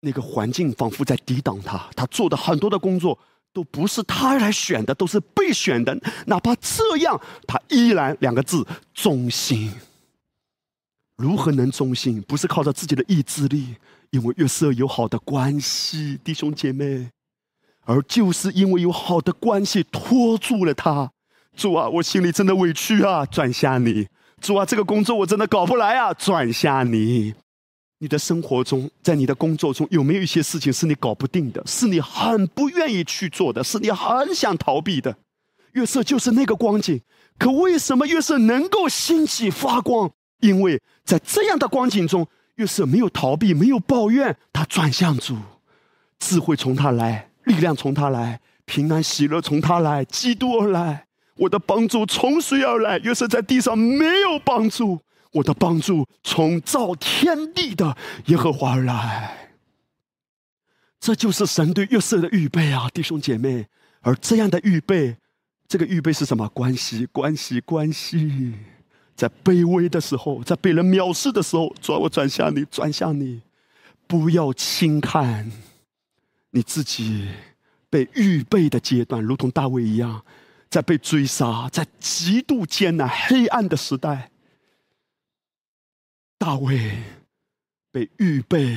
那个环境仿佛在抵挡他。他做的很多的工作都不是他来选的，都是被选的。哪怕这样，他依然两个字：忠心。如何能忠心？不是靠着自己的意志力，因为约瑟有好的关系，弟兄姐妹，而就是因为有好的关系拖住了他。主啊，我心里真的委屈啊！转向你。主啊，这个工作我真的搞不来啊！转向你，你的生活中，在你的工作中，有没有一些事情是你搞不定的，是你很不愿意去做的，是你很想逃避的？月色就是那个光景，可为什么月色能够兴起发光？因为在这样的光景中，月色没有逃避，没有抱怨，他转向主，智慧从他来，力量从他来，平安喜乐从他来，基督而来。我的帮助从谁而来？约瑟在地上没有帮助，我的帮助从造天地的耶和华而来。这就是神对约瑟的预备啊，弟兄姐妹。而这样的预备，这个预备是什么？关系，关系，关系。在卑微的时候，在被人藐视的时候，转我转向你，转向你，不要轻看你自己被预备的阶段，如同大卫一样，在被追杀，在极度艰难、黑暗的时代，大卫被预备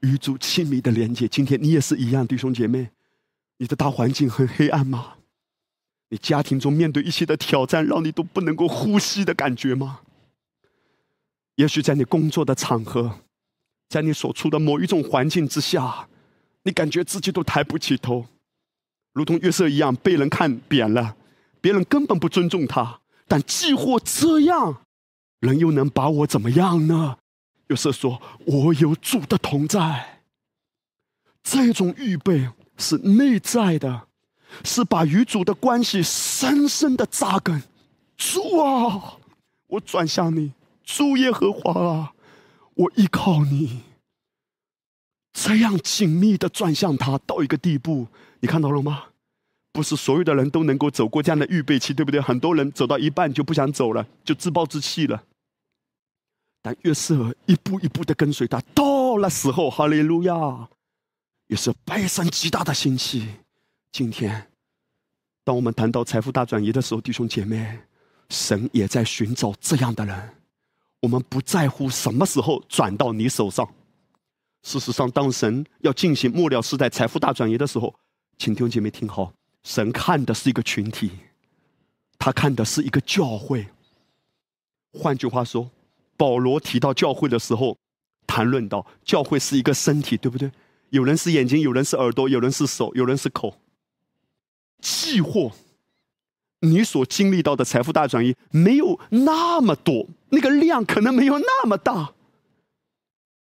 与主亲密的连接。今天你也是一样，弟兄姐妹，你的大环境很黑暗吗？你家庭中面对一切的挑战，让你都不能够呼吸的感觉吗？也许在你工作的场合，在你所处的某一种环境之下，你感觉自己都抬不起头，如同约瑟一样被人看扁了，别人根本不尊重他。但既或这样，人又能把我怎么样呢？约瑟说：“我有主的同在。”这种预备是内在的。是把与主的关系深深的扎根。主啊，我转向你，主耶和华啊，我依靠你。这样紧密的转向他到一个地步，你看到了吗？不是所有的人都能够走过这样的预备期，对不对？很多人走到一半就不想走了，就自暴自弃了。但约瑟一步一步的跟随他，到了时候，哈利路亚，也是百上极大的兴起。今天，当我们谈到财富大转移的时候，弟兄姐妹，神也在寻找这样的人。我们不在乎什么时候转到你手上。事实上，当神要进行末了时代财富大转移的时候，请弟兄姐妹听好，神看的是一个群体，他看的是一个教会。换句话说，保罗提到教会的时候，谈论到教会是一个身体，对不对？有人是眼睛，有人是耳朵，有人是手，有人是口。既或你所经历到的财富大转移没有那么多，那个量可能没有那么大，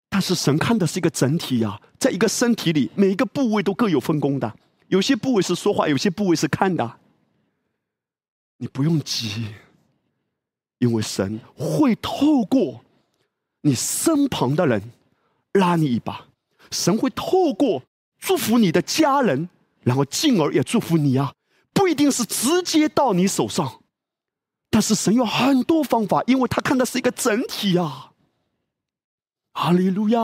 但是神看的是一个整体呀，在一个身体里，每一个部位都各有分工的，有些部位是说话，有些部位是看的。你不用急，因为神会透过你身旁的人拉你一把，神会透过祝福你的家人。然后进而也祝福你啊，不一定是直接到你手上，但是神有很多方法，因为他看的是一个整体啊。哈利路亚！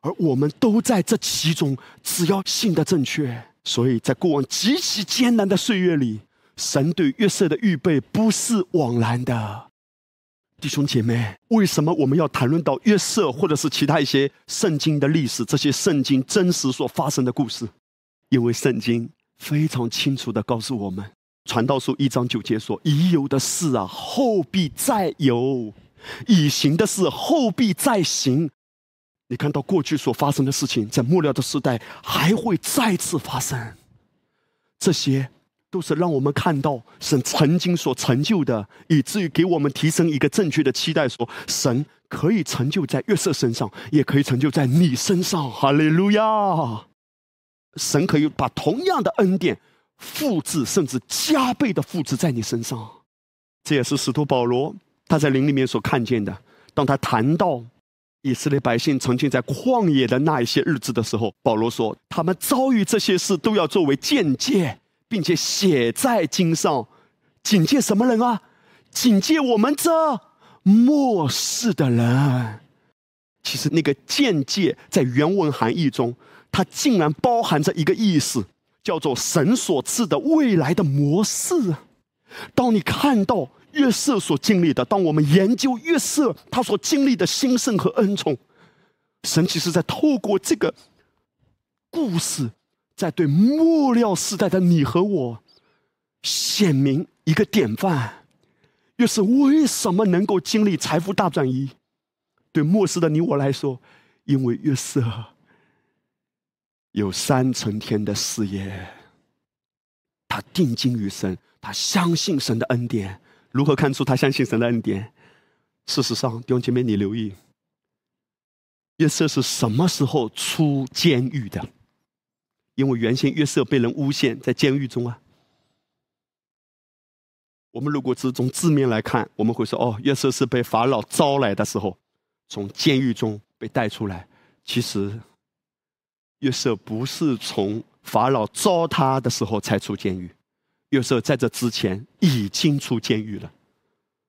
而我们都在这其中，只要信的正确，所以在过往极其艰难的岁月里，神对约瑟的预备不是枉然的。弟兄姐妹，为什么我们要谈论到约瑟，或者是其他一些圣经的历史，这些圣经真实所发生的故事？因为圣经非常清楚的告诉我们，《传道书》一章九节说：“已有的事啊，后必再有；已行的事，后必再行。”你看到过去所发生的事情，在末了的时代还会再次发生。这些都是让我们看到神曾经所成就的，以至于给我们提升一个正确的期待：说神可以成就在约瑟身上，也可以成就在你身上。哈利路亚。神可以把同样的恩典复制，甚至加倍的复制在你身上。这也是使徒保罗他在灵里面所看见的。当他谈到以色列百姓曾经在旷野的那一些日子的时候，保罗说：“他们遭遇这些事，都要作为见解，并且写在经上，警戒什么人啊？警戒我们这末世的人。”其实那个见解在原文含义中。它竟然包含着一个意思，叫做神所赐的未来的模式。当你看到约瑟所经历的，当我们研究约瑟他所经历的兴盛和恩宠，神其实在透过这个故事，在对末了时代的你和我显明一个典范。约瑟为什么能够经历财富大转移？对末世的你我来说，因为约瑟。有三层天的事业，他定睛于神，他相信神的恩典。如何看出他相信神的恩典？事实上，弟兄姐妹，你留意，约瑟是什么时候出监狱的？因为原先约瑟被人诬陷在监狱中啊。我们如果只从字面来看，我们会说：哦，约瑟是被法老招来的时候，从监狱中被带出来。其实。约瑟不是从法老招他的时候才出监狱，约瑟在这之前已经出监狱了，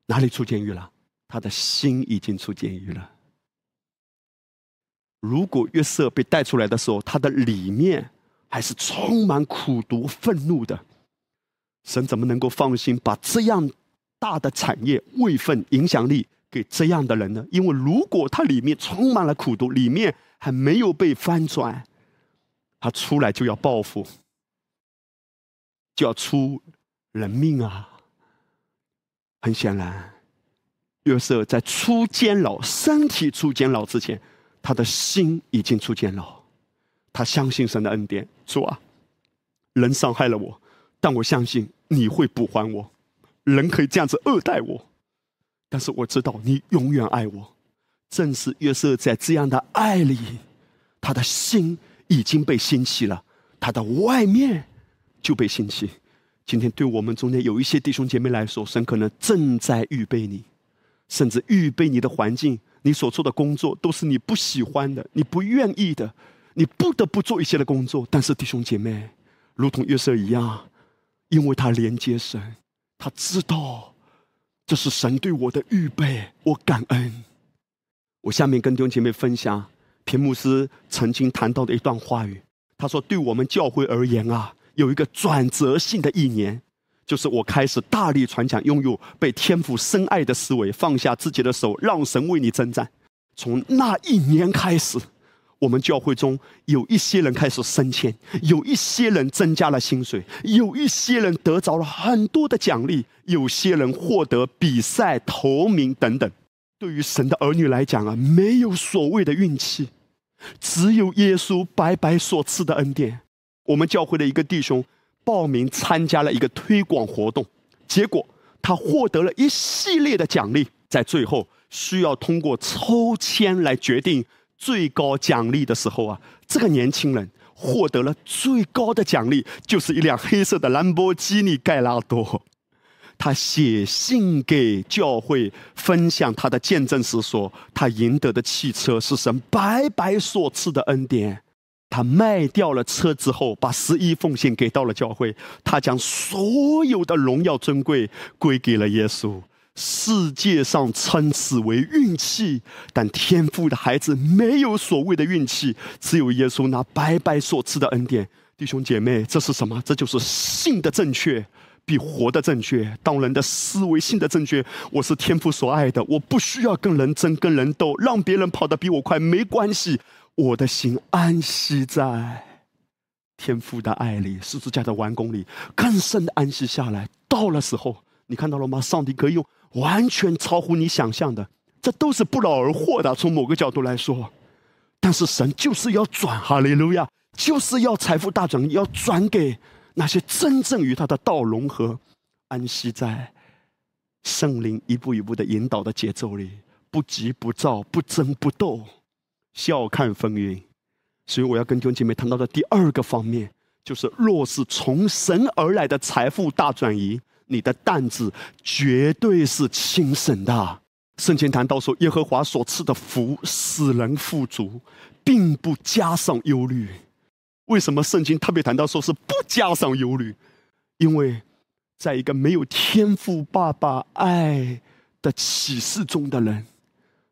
哪里出监狱了？他的心已经出监狱了。如果约瑟被带出来的时候，他的里面还是充满苦毒、愤怒的，神怎么能够放心把这样大的产业、位分、影响力给这样的人呢？因为如果他里面充满了苦毒，里面还没有被翻转，他出来就要报复。就要出人命啊！很显然，约瑟在出监牢、身体出监牢之前，他的心已经出监牢。他相信神的恩典，主啊，人伤害了我，但我相信你会补还我。人可以这样子恶待我，但是我知道你永远爱我。正是约瑟在这样的爱里，他的心已经被兴起了，他的外面。就被兴起。今天对我们中间有一些弟兄姐妹来说，神可能正在预备你，甚至预备你的环境，你所做的工作都是你不喜欢的、你不愿意的，你不得不做一些的工作。但是弟兄姐妹，如同约瑟一样，因为他连接神，他知道这是神对我的预备，我感恩。我下面跟弟兄姐妹分享平牧师曾经谈到的一段话语，他说：“对我们教会而言啊。”有一个转折性的一年，就是我开始大力传讲，拥有被天赋深爱的思维，放下自己的手，让神为你征战。从那一年开始，我们教会中有一些人开始升迁，有一些人增加了薪水，有一些人得着了很多的奖励，有些人获得比赛头名等等。对于神的儿女来讲啊，没有所谓的运气，只有耶稣白白所赐的恩典。我们教会的一个弟兄报名参加了一个推广活动，结果他获得了一系列的奖励，在最后需要通过抽签来决定最高奖励的时候啊，这个年轻人获得了最高的奖励，就是一辆黑色的兰博基尼盖拉多。他写信给教会分享他的见证时说，他赢得的汽车是神白白所赐的恩典。他卖掉了车之后，把十一奉献给到了教会。他将所有的荣耀尊贵归给了耶稣。世界上称此为运气，但天赋的孩子没有所谓的运气，只有耶稣那白白所赐的恩典。弟兄姐妹，这是什么？这就是信的正确比活的正确。当人的思维信的正确，我是天赋所爱的，我不需要跟人争、跟人斗，让别人跑得比我快没关系。我的心安息在天父的爱里，十字架的完工里，更深的安息下来。到了时候，你看到了吗？上帝可以用完全超乎你想象的，这都是不劳而获的。从某个角度来说，但是神就是要转，哈利路亚，就是要财富大转，要转给那些真正与他的道融合、安息在圣灵一步一步的引导的节奏里，不急不躁，不争不斗。笑看风云，所以我要跟弟兄姐妹谈到的第二个方面，就是若是从神而来的财富大转移，你的担子绝对是轻省的。圣经谈到说，耶和华所赐的福使人富足，并不加上忧虑。为什么圣经特别谈到说是不加上忧虑？因为在一个没有天赋爸爸爱的启示中的人，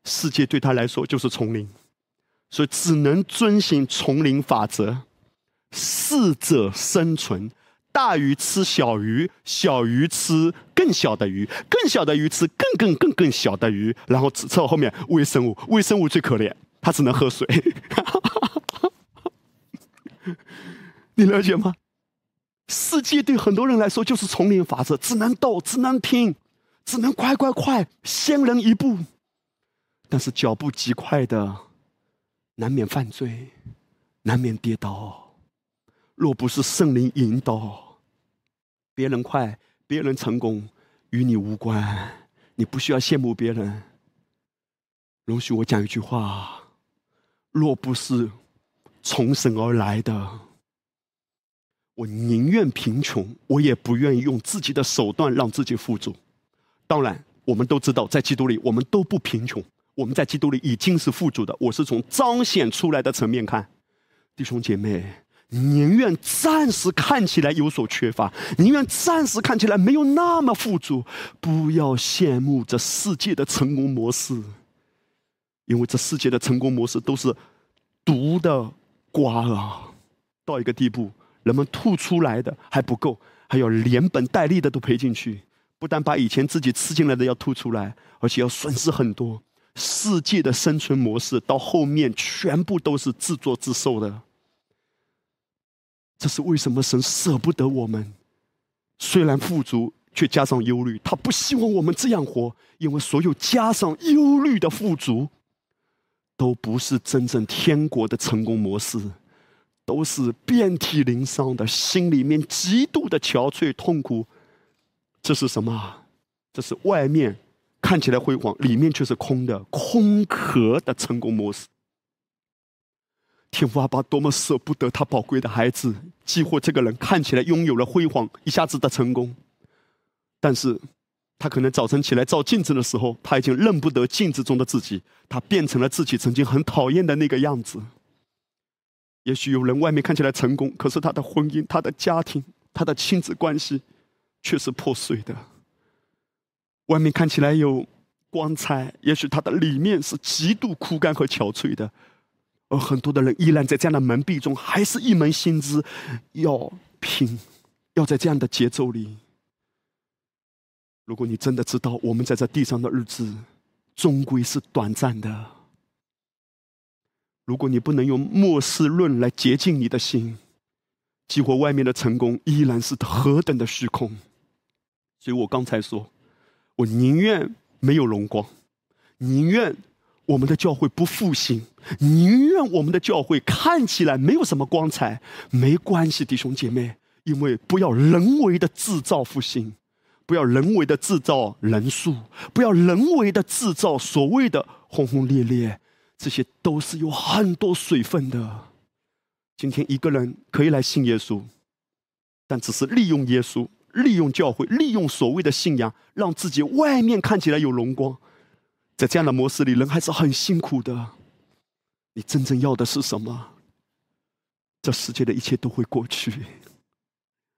世界对他来说就是丛林。所以只能遵循丛林法则，适者生存，大鱼吃小鱼，小鱼吃更小的鱼，更小的鱼吃更更更更小的鱼，然后只测后面微生物，微生物最可怜，它只能喝水。你了解吗？世界对很多人来说就是丛林法则，只能斗，只能拼，只能快快快，先人一步。但是脚步极快的。难免犯罪，难免跌倒。若不是圣灵引导，别人快，别人成功，与你无关。你不需要羡慕别人。容许我讲一句话：若不是从神而来的，我宁愿贫穷，我也不愿意用自己的手段让自己富足。当然，我们都知道，在基督里，我们都不贫穷。我们在基督里已经是富足的。我是从彰显出来的层面看，弟兄姐妹，宁愿暂时看起来有所缺乏，宁愿暂时看起来没有那么富足，不要羡慕这世界的成功模式，因为这世界的成功模式都是毒的瓜啊！到一个地步，人们吐出来的还不够，还要连本带利的都赔进去，不但把以前自己吃进来的要吐出来，而且要损失很多。世界的生存模式到后面全部都是自作自受的。这是为什么神舍不得我们？虽然富足，却加上忧虑。他不希望我们这样活，因为所有加上忧虑的富足，都不是真正天国的成功模式，都是遍体鳞伤的，心里面极度的憔悴痛苦。这是什么？这是外面看起来辉煌，里面却是空的、空壳的成功模式。天父阿爸多么舍不得他宝贵的孩子，几乎这个人看起来拥有了辉煌，一下子的成功，但是，他可能早晨起来照镜子的时候，他已经认不得镜子中的自己，他变成了自己曾经很讨厌的那个样子。也许有人外面看起来成功，可是他的婚姻、他的家庭、他的亲子关系却是破碎的。外面看起来有光彩，也许他的里面是极度枯干和憔悴的。而很多的人依然在这样的门壁中，还是一门心思要拼，要在这样的节奏里。如果你真的知道我们在这地上的日子终归是短暂的，如果你不能用末世论来洁净你的心，激活外面的成功依然是何等的虚空。所以我刚才说，我宁愿没有荣光，宁愿。我们的教会不复兴，宁愿我们的教会看起来没有什么光彩，没关系，弟兄姐妹，因为不要人为的制造复兴，不要人为的制造人数，不要人为的制造所谓的轰轰烈烈，这些都是有很多水分的。今天一个人可以来信耶稣，但只是利用耶稣、利用教会、利用所谓的信仰，让自己外面看起来有荣光。在这样的模式里，人还是很辛苦的。你真正要的是什么？这世界的一切都会过去。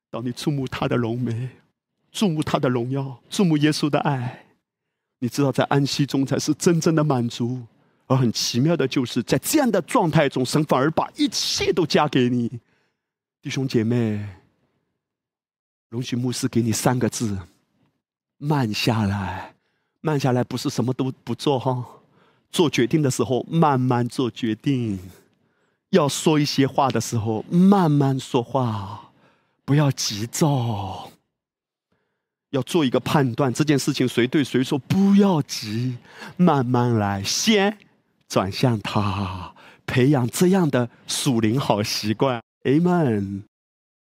当你注目他的荣美，注目他的荣耀，注目耶稣的爱，你知道在安息中才是真正的满足。而很奇妙的就是在这样的状态中，神反而把一切都加给你，弟兄姐妹。容许牧师给你三个字：慢下来。慢下来不是什么都不做哈，做决定的时候慢慢做决定，要说一些话的时候慢慢说话，不要急躁。要做一个判断，这件事情谁对谁错，不要急，慢慢来，先转向他，培养这样的属灵好习惯。Amen。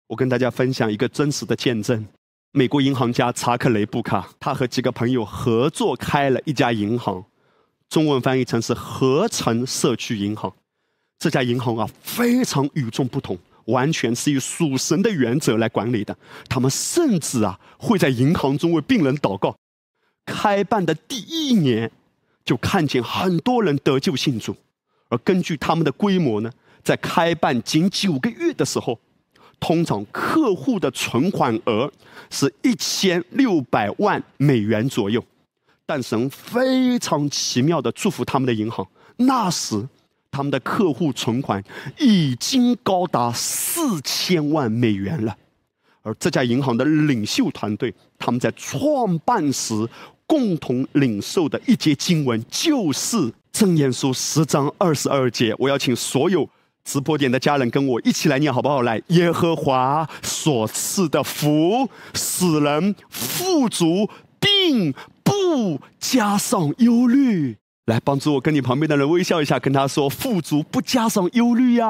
我跟大家分享一个真实的见证。美国银行家查克雷布卡，他和几个朋友合作开了一家银行，中文翻译成是合成社区银行。这家银行啊，非常与众不同，完全是以属神的原则来管理的。他们甚至啊，会在银行中为病人祷告。开办的第一年，就看见很多人得救信主。而根据他们的规模呢，在开办仅九个月的时候。通常客户的存款额是一千六百万美元左右，但神非常奇妙的祝福他们的银行，那时他们的客户存款已经高达四千万美元了。而这家银行的领袖团队，他们在创办时共同领受的一节经文，就是《正言书》十章二十二节。我要请所有。直播点的家人跟我一起来念好不好？来，耶和华所赐的福使人富足，并不加上忧虑。来，帮助我跟你旁边的人微笑一下，跟他说：富足不加上忧虑呀。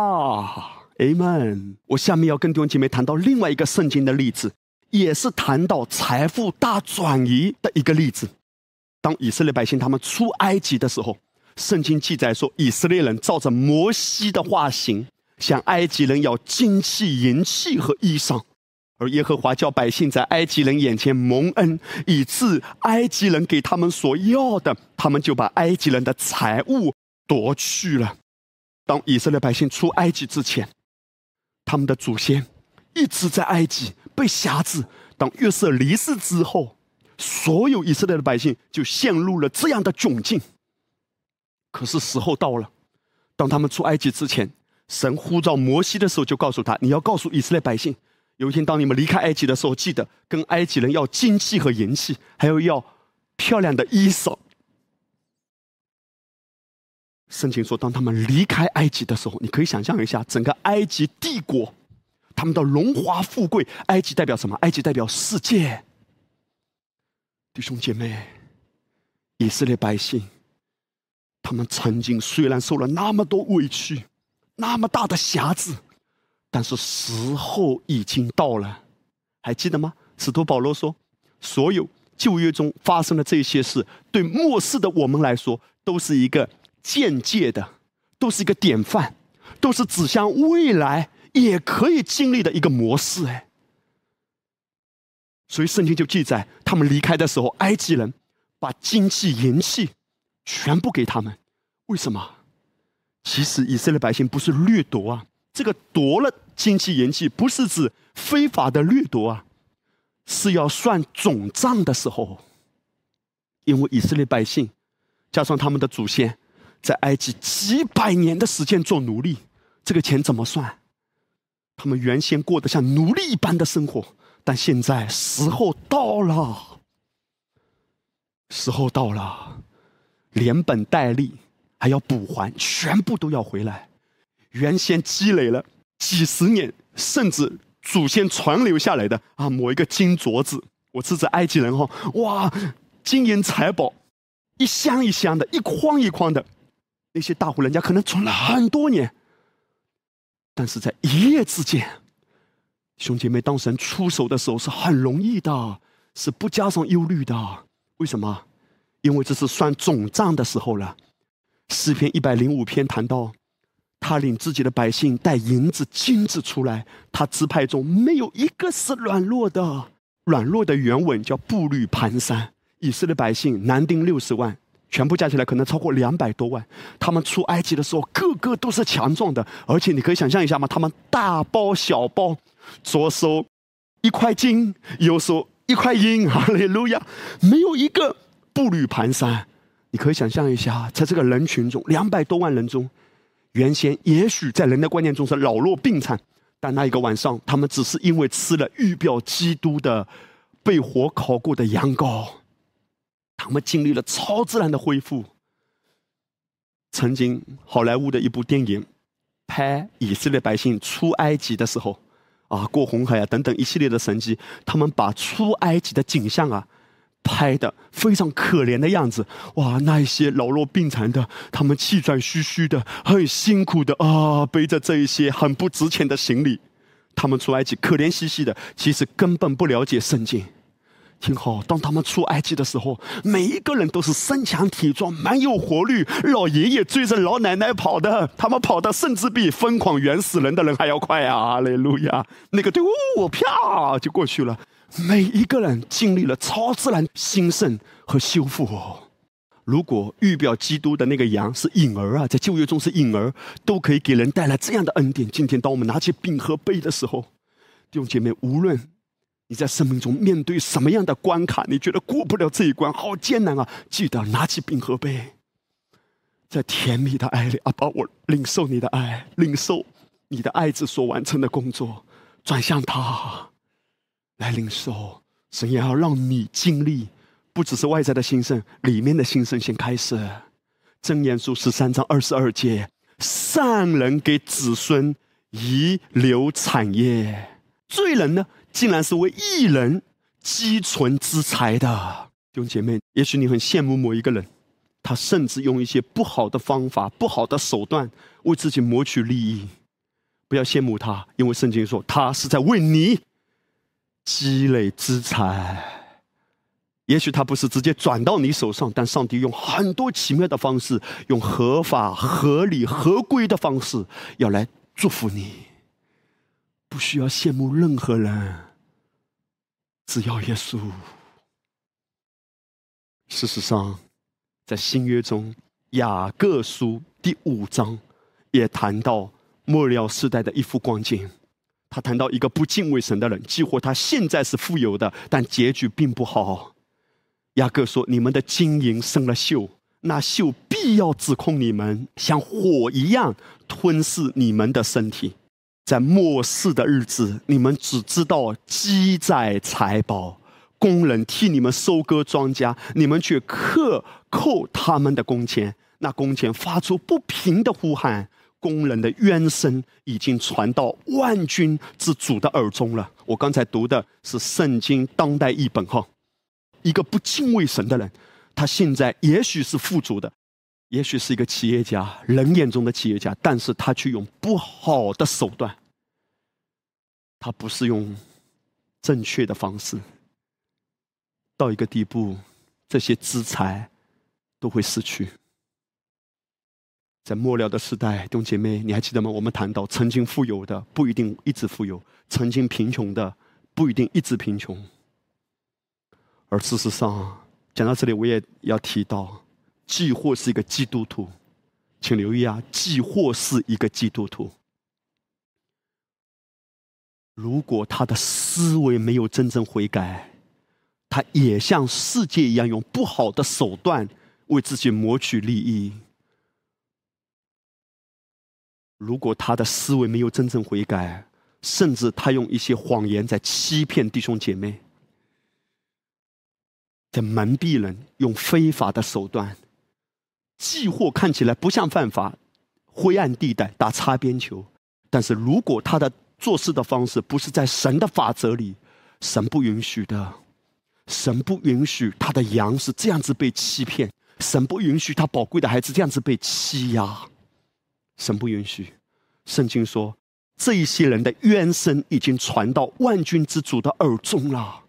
Amen。我下面要跟弟兄姐妹谈到另外一个圣经的例子，也是谈到财富大转移的一个例子。当以色列百姓他们出埃及的时候。圣经记载说，以色列人照着摩西的画型，向埃及人要金器、银器和衣裳，而耶和华叫百姓在埃及人眼前蒙恩，以致埃及人给他们所要的，他们就把埃及人的财物夺去了。当以色列百姓出埃及之前，他们的祖先一直在埃及被辖制。当约瑟离世之后，所有以色列的百姓就陷入了这样的窘境。可是时候到了，当他们出埃及之前，神呼召摩西的时候，就告诉他：“你要告诉以色列百姓，有一天当你们离开埃及的时候，记得跟埃及人要金器和银器，还有要漂亮的衣裳。”圣经说，当他们离开埃及的时候，你可以想象一下，整个埃及帝国，他们的荣华富贵。埃及代表什么？埃及代表世界。弟兄姐妹，以色列百姓，他们曾经虽然受了那么多委屈，那么大的瑕疵，但是时候已经到了。还记得吗？使徒保罗说，所有旧约中发生的这些事，对末世的我们来说，都是一个。间接的，都是一个典范，都是指向未来也可以经历的一个模式。哎，所以圣经就记载，他们离开的时候，埃及人把金器银器全部给他们。为什么？其实以色列百姓不是掠夺啊，这个夺了金器银器，不是指非法的掠夺啊，是要算总账的时候，因为以色列百姓加上他们的祖先。在埃及几百年的时间做奴隶，这个钱怎么算？他们原先过得像奴隶一般的生活，但现在时候到了，时候到了，连本带利还要补还，全部都要回来。原先积累了几十年，甚至祖先传留下来的啊，某一个金镯子，我是指埃及人哈，哇，金银财宝，一箱一箱的，一筐一筐的。那些大户人家可能存了很多年，但是在一夜之间，兄姐妹，当神出手的时候是很容易的，是不加上忧虑的。为什么？因为这是算总账的时候了。诗篇一百零五篇谈到，他领自己的百姓带银子、金子出来，他支派中没有一个是软弱的。软弱的原文叫步履蹒跚。以色列百姓男丁六十万。全部加起来可能超过两百多万。他们出埃及的时候，个个都是强壮的，而且你可以想象一下吗？他们大包小包，左手一块金，右手一块银，哈利路亚，没有一个步履蹒跚。你可以想象一下，在这个人群中，两百多万人中，原先也许在人的观念中是老弱病残，但那一个晚上，他们只是因为吃了预表基督的被火烤过的羊羔。他们经历了超自然的恢复。曾经好莱坞的一部电影，拍以色列百姓出埃及的时候，啊，过红海啊等等一系列的神迹，他们把出埃及的景象啊拍的非常可怜的样子。哇，那一些老弱病残的，他们气喘吁吁的，很辛苦的啊，背着这一些很不值钱的行李，他们出埃及可怜兮兮的，其实根本不了解圣经。听好，当他们出埃及的时候，每一个人都是身强体壮，蛮有活力。老爷爷追着老奶奶跑的，他们跑的甚至比疯狂原始人的人还要快啊！阿雷路亚，那个队伍啪就过去了。每一个人经历了超自然兴盛和修复哦。如果预表基督的那个羊是婴儿啊，在旧约中是婴儿，都可以给人带来这样的恩典。今天当我们拿起饼和杯的时候，弟兄姐妹，无论。你在生命中面对什么样的关卡？你觉得过不了这一关，好艰难啊！记得拿起饼和杯，在甜蜜的爱里，阿爸，我领受你的爱，领受你的爱子所完成的工作，转向他来领受。神也要让你经历，不只是外在的兴盛，里面的兴盛先开始。真言书十三章二十二节：善人给子孙遗留产业，罪人呢？竟然是为一人积存之财的弟兄姐妹，也许你很羡慕某一个人，他甚至用一些不好的方法、不好的手段为自己谋取利益。不要羡慕他，因为圣经说他是在为你积累资财。也许他不是直接转到你手上，但上帝用很多奇妙的方式，用合法、合理、合规的方式，要来祝福你。不需要羡慕任何人，只要耶稣。事实上，在新约中，雅各书第五章也谈到末了时代的一幅光景。他谈到一个不敬畏神的人，几乎他现在是富有的，但结局并不好。雅各说：“你们的金银生了锈，那锈必要指控你们，像火一样吞噬你们的身体。在末世的日子，你们只知道积攒财宝，工人替你们收割庄稼，你们却克扣他们的工钱。那工钱发出不平的呼喊。”工人的冤声已经传到万军之主的耳中了。我刚才读的是圣经当代译本哈，一个不敬畏神的人，他现在也许是富足的，也许是一个企业家，人眼中的企业家，但是他却用不好的手段，他不是用正确的方式，到一个地步，这些资财都会失去。在末了的时代，弟兄姐妹，你还记得吗？我们谈到，曾经富有的不一定一直富有，曾经贫穷的不一定一直贫穷。而事实上，讲到这里，我也要提到，既或是一个基督徒，请留意啊，既或是一个基督徒，如果他的思维没有真正悔改，他也像世界一样，用不好的手段为自己谋取利益。如果他的思维没有真正悔改，甚至他用一些谎言在欺骗弟兄姐妹，在蒙蔽人，用非法的手段，既或看起来不像犯法，灰暗地带打擦边球，但是如果他的做事的方式不是在神的法则里，神不允许的，神不允许他的羊是这样子被欺骗，神不允许他宝贵的孩子这样子被欺压。神不允许，圣经说，这一些人的冤声已经传到万军之主的耳中了。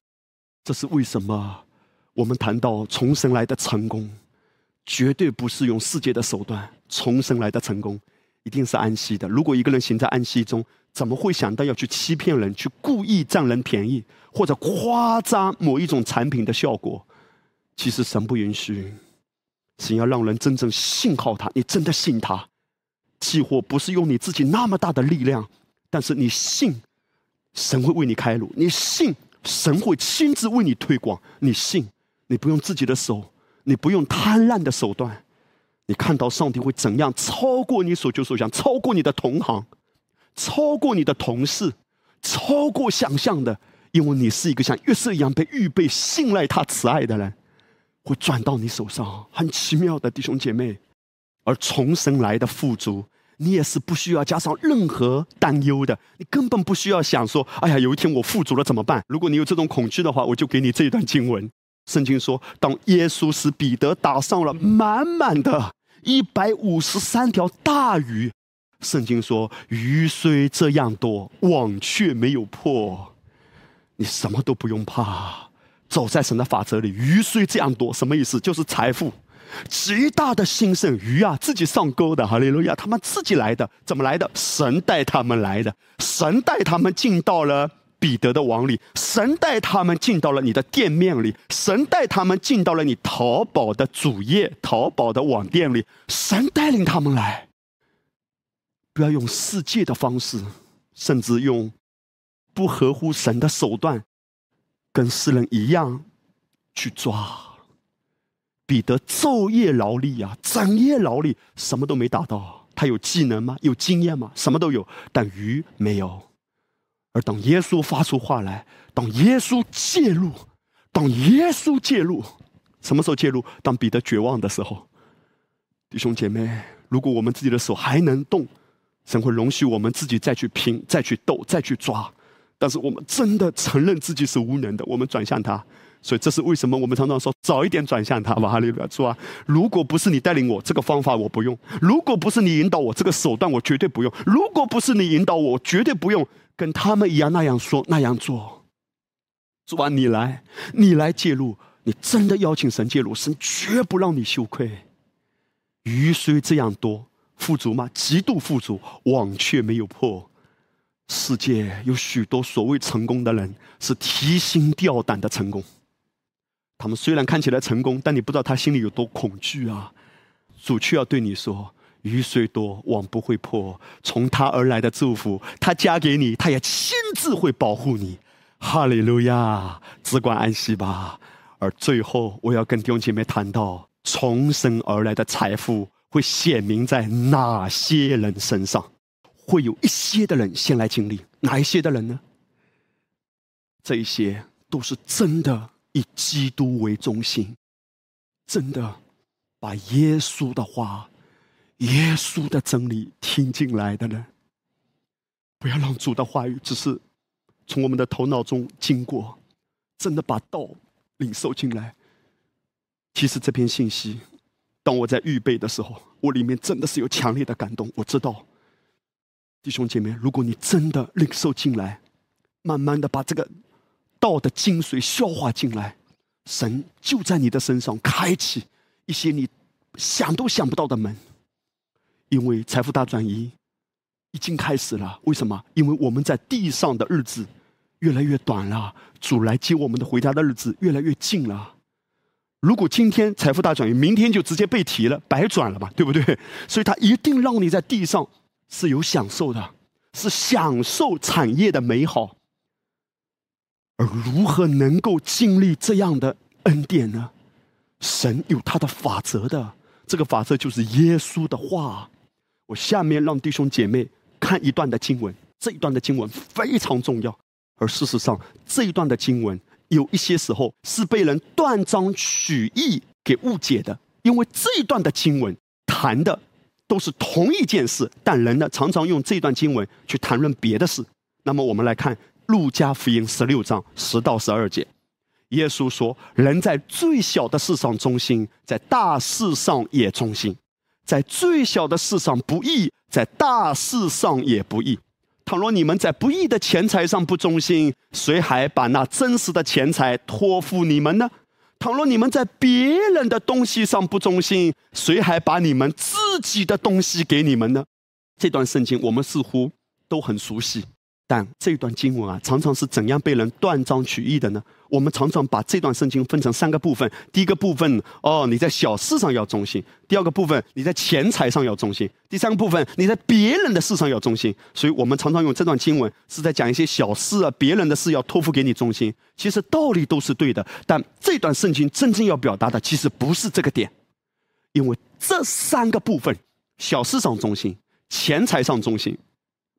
这是为什么？我们谈到重生来的成功，绝对不是用世界的手段。重生来的成功，一定是安息的。如果一个人行在安息中，怎么会想到要去欺骗人，去故意占人便宜，或者夸张某一种产品的效果？其实神不允许，神要让人真正信靠他。你真的信他？期货不是用你自己那么大的力量，但是你信，神会为你开路；你信，神会亲自为你推广；你信，你不用自己的手，你不用贪婪的手段，你看到上帝会怎样超过你所求所想，超过你的同行，超过你的同事，超过想象的，因为你是一个像约瑟一样被预备、信赖他慈爱的人，会转到你手上，很奇妙的弟兄姐妹，而从神来的富足。你也是不需要加上任何担忧的，你根本不需要想说：“哎呀，有一天我富足了怎么办？”如果你有这种恐惧的话，我就给你这一段经文。圣经说：“当耶稣使彼得打上了满满的一百五十三条大鱼，圣经说鱼虽这样多，网却没有破。你什么都不用怕，走在神的法则里。鱼虽这样多，什么意思？就是财富。”极大的兴盛，鱼啊，自己上钩的，哈利路亚，他们自己来的，怎么来的？神带他们来的，神带他们进到了彼得的网里，神带他们进到了你的店面里，神带他们进到了你淘宝的主页、淘宝的网店里，神带领他们来。不要用世界的方式，甚至用不合乎神的手段，跟世人一样去抓。彼得昼夜劳力啊，整夜劳力，什么都没打到。他有技能吗？有经验吗？什么都有，但鱼没有。而当耶稣发出话来，当耶稣介入，当耶稣介入，什么时候介入？当彼得绝望的时候。弟兄姐妹，如果我们自己的手还能动，神会容许我们自己再去拼、再去斗、再去抓。但是我们真的承认自己是无能的，我们转向他。所以这是为什么我们常常说早一点转向他吧，哈利路亚主啊！如果不是你带领我，这个方法我不用；如果不是你引导我，这个手段我绝对不用；如果不是你引导我，我绝对不用跟他们一样那样说那样做。主啊，你来，你来介入，你真的邀请神介入，神绝不让你羞愧。鱼虽这样多，富足吗？极度富足，网却没有破。世界有许多所谓成功的人，是提心吊胆的成功。他们虽然看起来成功，但你不知道他心里有多恐惧啊！主却要对你说：雨水多，网不会破。从他而来的祝福，他加给你，他也亲自会保护你。哈利路亚，只管安息吧。而最后，我要跟弟兄姐妹谈到，从生而来的财富会显明在哪些人身上？会有一些的人先来经历，哪一些的人呢？这一些都是真的以基督为中心，真的把耶稣的话。耶稣的真理听进来的人，不要让主的话语只是从我们的头脑中经过，真的把道领受进来。其实这篇信息，当我在预备的时候，我里面真的是有强烈的感动。我知道，弟兄姐妹，如果你真的领受进来，慢慢的把这个道的精髓消化进来，神就在你的身上开启一些你想都想不到的门。因为财富大转移已经开始了，为什么？因为我们在地上的日子越来越短了，主来接我们的回家的日子越来越近了。如果今天财富大转移，明天就直接被提了，白转了嘛，对不对？所以他一定让你在地上是有享受的，是享受产业的美好。而如何能够经历这样的恩典呢？神有他的法则的，这个法则就是耶稣的话。我下面让弟兄姐妹看一段的经文，这一段的经文非常重要。而事实上，这一段的经文有一些时候是被人断章取义给误解的，因为这一段的经文谈的都是同一件事，但人呢常常用这段经文去谈论别的事。那么，我们来看路加福音十六章十到十二节，耶稣说：“人在最小的事上忠心，在大事上也忠心。”在最小的事上不义，在大事上也不义。倘若你们在不义的钱财上不忠心，谁还把那真实的钱财托付你们呢？倘若你们在别人的东西上不忠心，谁还把你们自己的东西给你们呢？这段圣经我们似乎都很熟悉。但这段经文啊，常常是怎样被人断章取义的呢？我们常常把这段圣经分成三个部分：第一个部分，哦，你在小事上要忠心；第二个部分，你在钱财上要忠心；第三个部分，你在别人的事上要忠心。所以我们常常用这段经文是在讲一些小事啊，别人的事要托付给你忠心。其实道理都是对的，但这段圣经真正要表达的其实不是这个点，因为这三个部分：小事上忠心，钱财上忠心。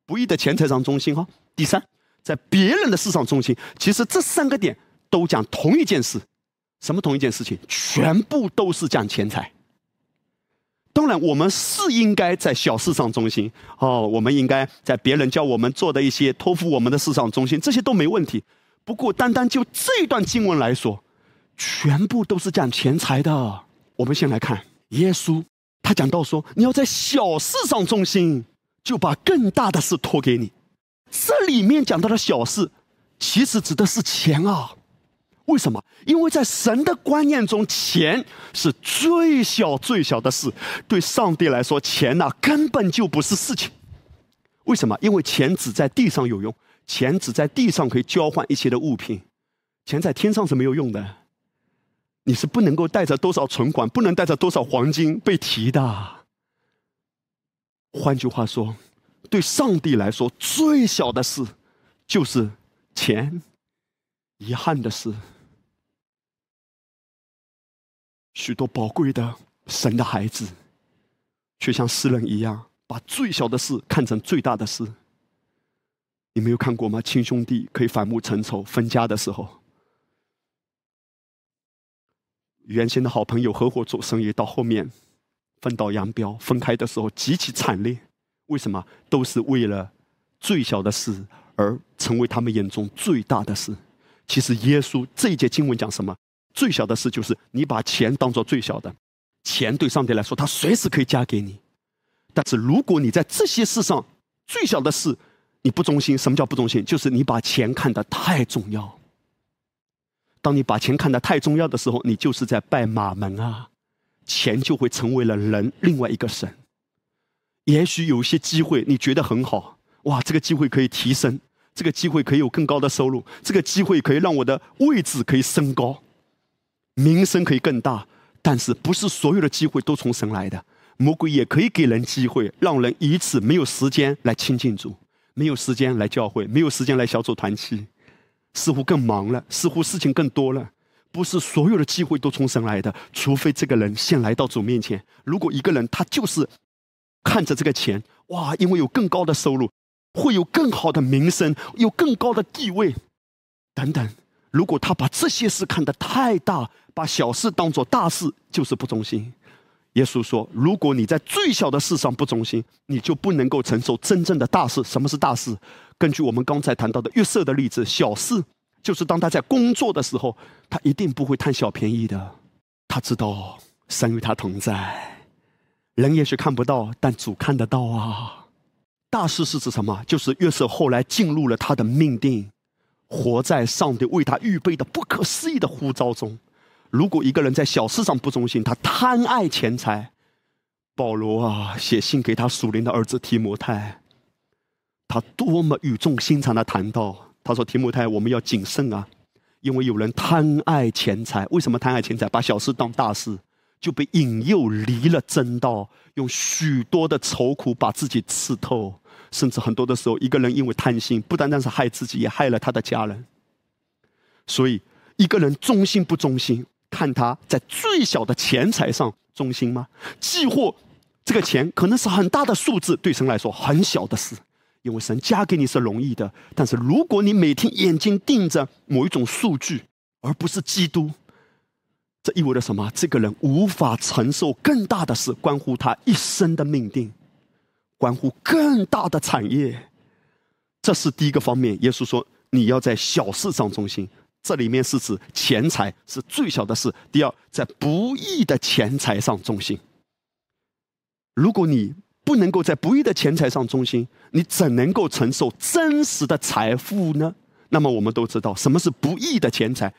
不义的钱财上中心哈，第三，在别人的市场中心。其实这三个点都讲同一件事，什么同一件事情？全部都是讲钱财。当然，我们是应该在小事上中心哦，我们应该在别人叫我们做的一些托付我们的事上中心，这些都没问题。不过，单单就这段经文来说，全部都是讲钱财的。我们先来看耶稣，他讲到说，你要在小事上中心。就把更大的事托给你，这里面讲到的小事，其实指的是钱啊。为什么？因为在神的观念中，钱是最小最小的事。对上帝来说，钱呐根本就不是事情。为什么？因为钱只在地上有用，钱只在地上可以交换一些的物品，钱在天上是没有用的。你是不能够带着多少存款，不能带着多少黄金被提的。换句话说，对上帝来说，最小的事就是钱。遗憾的是，许多宝贵的神的孩子，却像诗人一样，把最小的事看成最大的事。你没有看过吗？亲兄弟可以反目成仇，分家的时候，原先的好朋友合伙做生意，到后面。分道扬镳，分开的时候极其惨烈。为什么？都是为了最小的事而成为他们眼中最大的事。其实耶稣这一节经文讲什么？最小的事就是你把钱当做最小的。钱对上帝来说，他随时可以加给你。但是如果你在这些事上最小的事你不忠心，什么叫不忠心？就是你把钱看得太重要。当你把钱看得太重要的时候，你就是在拜马门啊。钱就会成为了人另外一个神。也许有些机会你觉得很好，哇，这个机会可以提升，这个机会可以有更高的收入，这个机会可以让我的位置可以升高，名声可以更大。但是不是所有的机会都从神来的？魔鬼也可以给人机会，让人以此没有时间来亲近主，没有时间来教会，没有时间来小组团契，似乎更忙了，似乎事情更多了。不是所有的机会都从神来的，除非这个人先来到主面前。如果一个人他就是看着这个钱，哇，因为有更高的收入，会有更好的名声，有更高的地位，等等。如果他把这些事看得太大，把小事当做大事，就是不忠心。耶稣说：“如果你在最小的事上不忠心，你就不能够承受真正的大事。什么是大事？根据我们刚才谈到的约瑟的例子，小事。”就是当他在工作的时候，他一定不会贪小便宜的。他知道神与他同在，人也许看不到，但主看得到啊。大事是指什么？就是约瑟后来进入了他的命定，活在上帝为他预备的不可思议的呼召中。如果一个人在小事上不忠心，他贪爱钱财。保罗啊，写信给他属灵的儿子提摩太，他多么语重心长的谈到。他说：“提摩太，我们要谨慎啊，因为有人贪爱钱财。为什么贪爱钱财？把小事当大事，就被引诱离了真道，用许多的愁苦把自己刺透。甚至很多的时候，一个人因为贪心，不单单是害自己，也害了他的家人。所以，一个人忠心不忠心，看他在最小的钱财上忠心吗？既或这个钱可能是很大的数字，对神来说很小的事。”因为神加给你是容易的，但是如果你每天眼睛盯着某一种数据，而不是基督，这意味着什么？这个人无法承受更大的事，关乎他一生的命定，关乎更大的产业。这是第一个方面。耶稣说：“你要在小事上忠心。”这里面是指钱财是最小的事。第二，在不义的钱财上忠心。如果你。不能够在不义的钱财上忠心，你怎能够承受真实的财富呢？那么我们都知道什么是不义的钱财，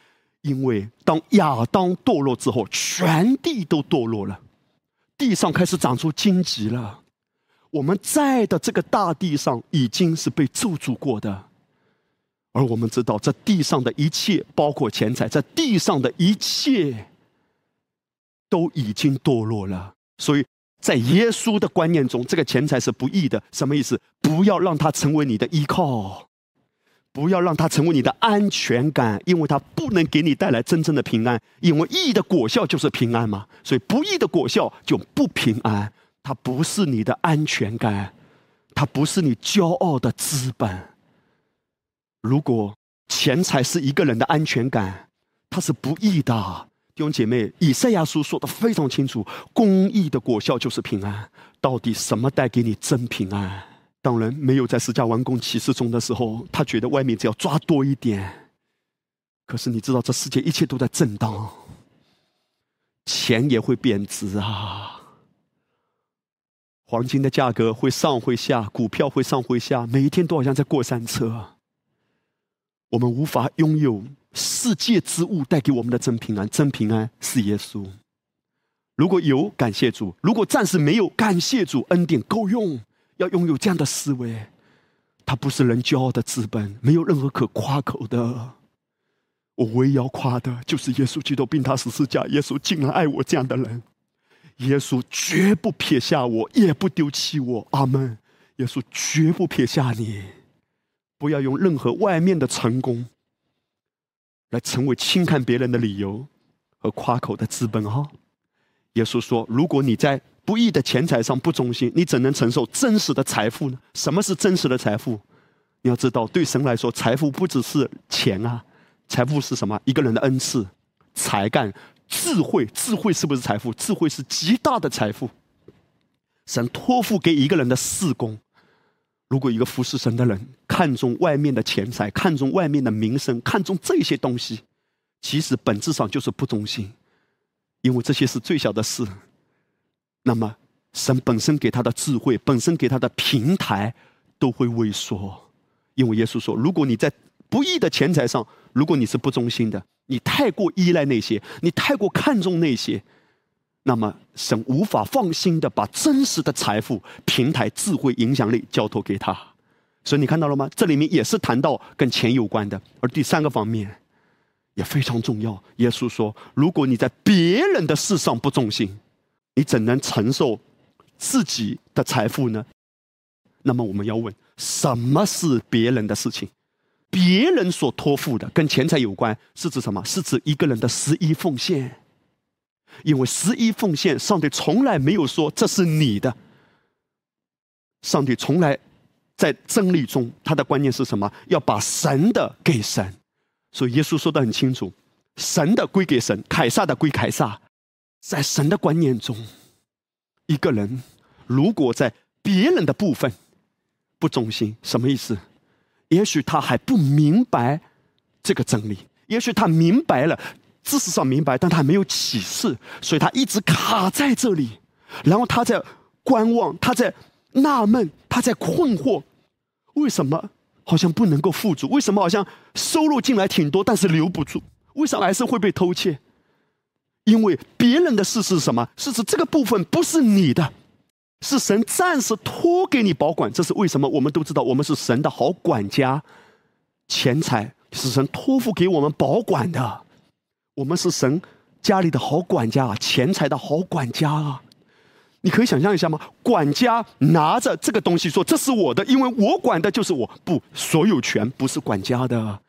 因为当亚当堕落之后，全地都堕落了，地上开始长出荆棘了。我们在的这个大地上已经是被咒诅过的，而我们知道这地上的一切，包括钱财，在地上的一切都已经堕落了，所以。在耶稣的观念中，这个钱财是不义的。什么意思？不要让它成为你的依靠，不要让它成为你的安全感，因为它不能给你带来真正的平安。因为义的果效就是平安嘛，所以不义的果效就不平安。它不是你的安全感，它不是你骄傲的资本。如果钱财是一个人的安全感，它是不义的。弟兄姐妹，以赛亚书说的非常清楚，公义的果效就是平安。到底什么带给你真平安？当然没有在释迦完工启示中的时候，他觉得外面只要抓多一点。可是你知道，这世界一切都在震荡，钱也会贬值啊，黄金的价格会上会下，股票会上会下，每一天都好像在过山车。我们无法拥有。世界之物带给我们的真平安，真平安是耶稣。如果有，感谢主；如果暂时没有，感谢主，恩典够用。要拥有这样的思维，他不是人骄傲的资本，没有任何可夸口的。我唯一要夸的就是耶稣基督，并他十字架。耶稣竟然爱我这样的人，耶稣绝不撇下我，也不丢弃我。阿门。耶稣绝不撇下你。不要用任何外面的成功。来成为轻看别人的理由和夸口的资本哈。耶稣说：“如果你在不义的钱财上不忠心，你怎能承受真实的财富呢？什么是真实的财富？你要知道，对神来说，财富不只是钱啊，财富是什么？一个人的恩赐、才干、智慧。智慧是不是财富？智慧是极大的财富。神托付给一个人的事工。”如果一个服侍神的人看重外面的钱财，看重外面的名声，看重这些东西，其实本质上就是不忠心，因为这些是最小的事。那么，神本身给他的智慧，本身给他的平台，都会萎缩。因为耶稣说，如果你在不义的钱财上，如果你是不忠心的，你太过依赖那些，你太过看重那些。那么，神无法放心的把真实的财富、平台、智慧、影响力交托给他，所以你看到了吗？这里面也是谈到跟钱有关的。而第三个方面也非常重要。耶稣说：“如果你在别人的事上不忠心，你怎能承受自己的财富呢？那么我们要问：什么是别人的事情？别人所托付的跟钱财有关，是指什么？是指一个人的十一奉献。因为十一奉献，上帝从来没有说这是你的。上帝从来在真理中，他的观念是什么？要把神的给神。所以耶稣说的很清楚：神的归给神，凯撒的归凯撒。在神的观念中，一个人如果在别人的部分不忠心，什么意思？也许他还不明白这个真理，也许他明白了，知识上明白，但他没有启示，所以他一直卡在这里。然后他在观望，他在纳闷，他在困惑：为什么好像不能够富足？为什么好像收入进来挺多，但是留不住？为什么还是会被偷窃？因为别人的事是什么？是指这个部分不是你的。是神暂时托给你保管，这是为什么？我们都知道，我们是神的好管家，钱财是神托付给我们保管的，我们是神家里的好管家，钱财的好管家啊！你可以想象一下吗？管家拿着这个东西说：“这是我的，因为我管的就是我。”不，所有权不是管家的，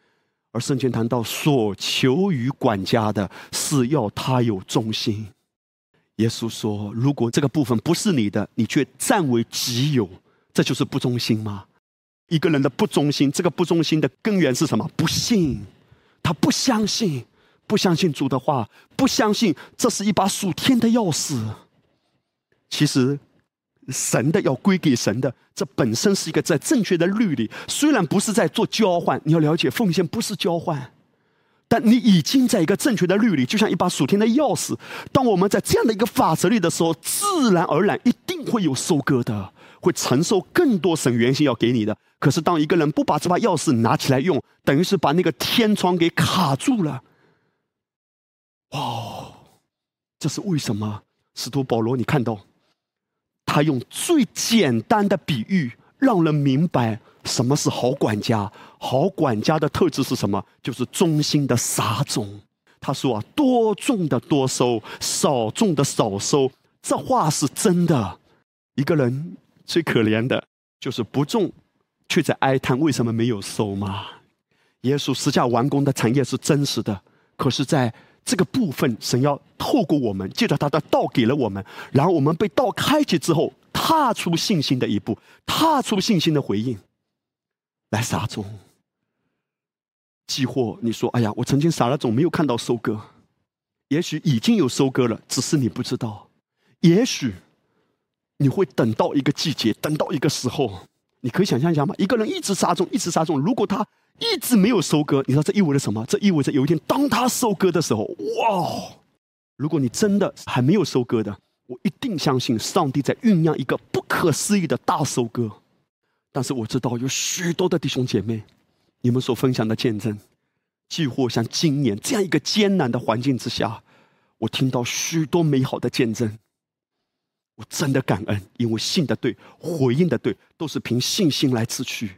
而圣经谈到所求于管家的是要他有忠心。耶稣说：“如果这个部分不是你的，你却占为己有，这就是不忠心吗？一个人的不忠心，这个不忠心的根源是什么？不信，他不相信，不相信主的话，不相信这是一把属天的钥匙。其实，神的要归给神的，这本身是一个在正确的律里，虽然不是在做交换，你要了解，奉献不是交换。”但你已经在一个正确的律里，就像一把属天的钥匙。当我们在这样的一个法则里的时候，自然而然一定会有收割的，会承受更多神原先要给你的。可是，当一个人不把这把钥匙拿起来用，等于是把那个天窗给卡住了。哇，这是为什么？使徒保罗，你看到他用最简单的比喻，让人明白。什么是好管家？好管家的特质是什么？就是忠心的撒种。他说啊，多种的多收，少种的少收。这话是真的。一个人最可怜的就是不种，却在哀叹为什么没有收吗？耶稣施加完工的产业是真实的，可是在这个部分，神要透过我们，借着他的道给了我们，然后我们被道开启之后，踏出信心的一步，踏出信心的回应。来撒种，寄货。你说：“哎呀，我曾经撒了种，没有看到收割。也许已经有收割了，只是你不知道。也许你会等到一个季节，等到一个时候。你可以想象一下吗？一个人一直撒种，一直撒种，如果他一直没有收割，你知道这意味着什么？这意味着有一天，当他收割的时候，哇！如果你真的还没有收割的，我一定相信上帝在酝酿一个不可思议的大收割。”但是我知道有许多的弟兄姐妹，你们所分享的见证，几乎像今年这样一个艰难的环境之下，我听到许多美好的见证。我真的感恩，因为信的对，回应的对，都是凭信心来支取。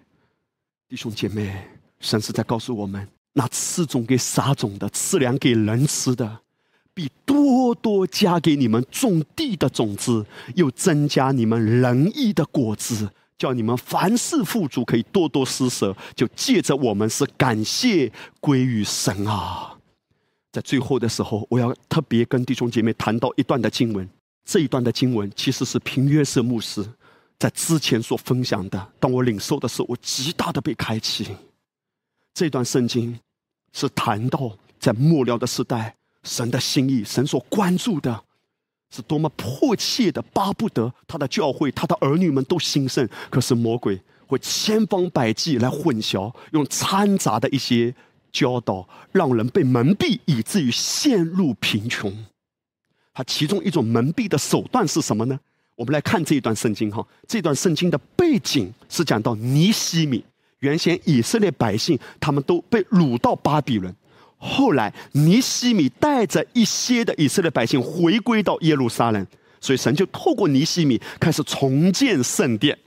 弟兄姐妹，神是在告诉我们：那赐种给撒种的，赐粮给人吃的，比多多加给你们种地的种子，又增加你们仁义的果子。叫你们凡事富足，可以多多施舍，就借着我们是感谢归于神啊！在最后的时候，我要特别跟弟兄姐妹谈到一段的经文。这一段的经文其实是平约瑟牧师在之前所分享的。当我领受的时候，我极大的被开启。这段圣经是谈到在末了的时代，神的心意，神所关注的。是多么迫切的巴不得他的教会、他的儿女们都兴盛，可是魔鬼会千方百计来混淆，用掺杂的一些教导，让人被蒙蔽，以至于陷入贫穷。他其中一种蒙蔽的手段是什么呢？我们来看这一段圣经哈，这段圣经的背景是讲到尼西米，原先以色列百姓他们都被掳到巴比伦。后来，尼西米带着一些的以色列百姓回归到耶路撒冷，所以神就透过尼西米开始重建圣殿。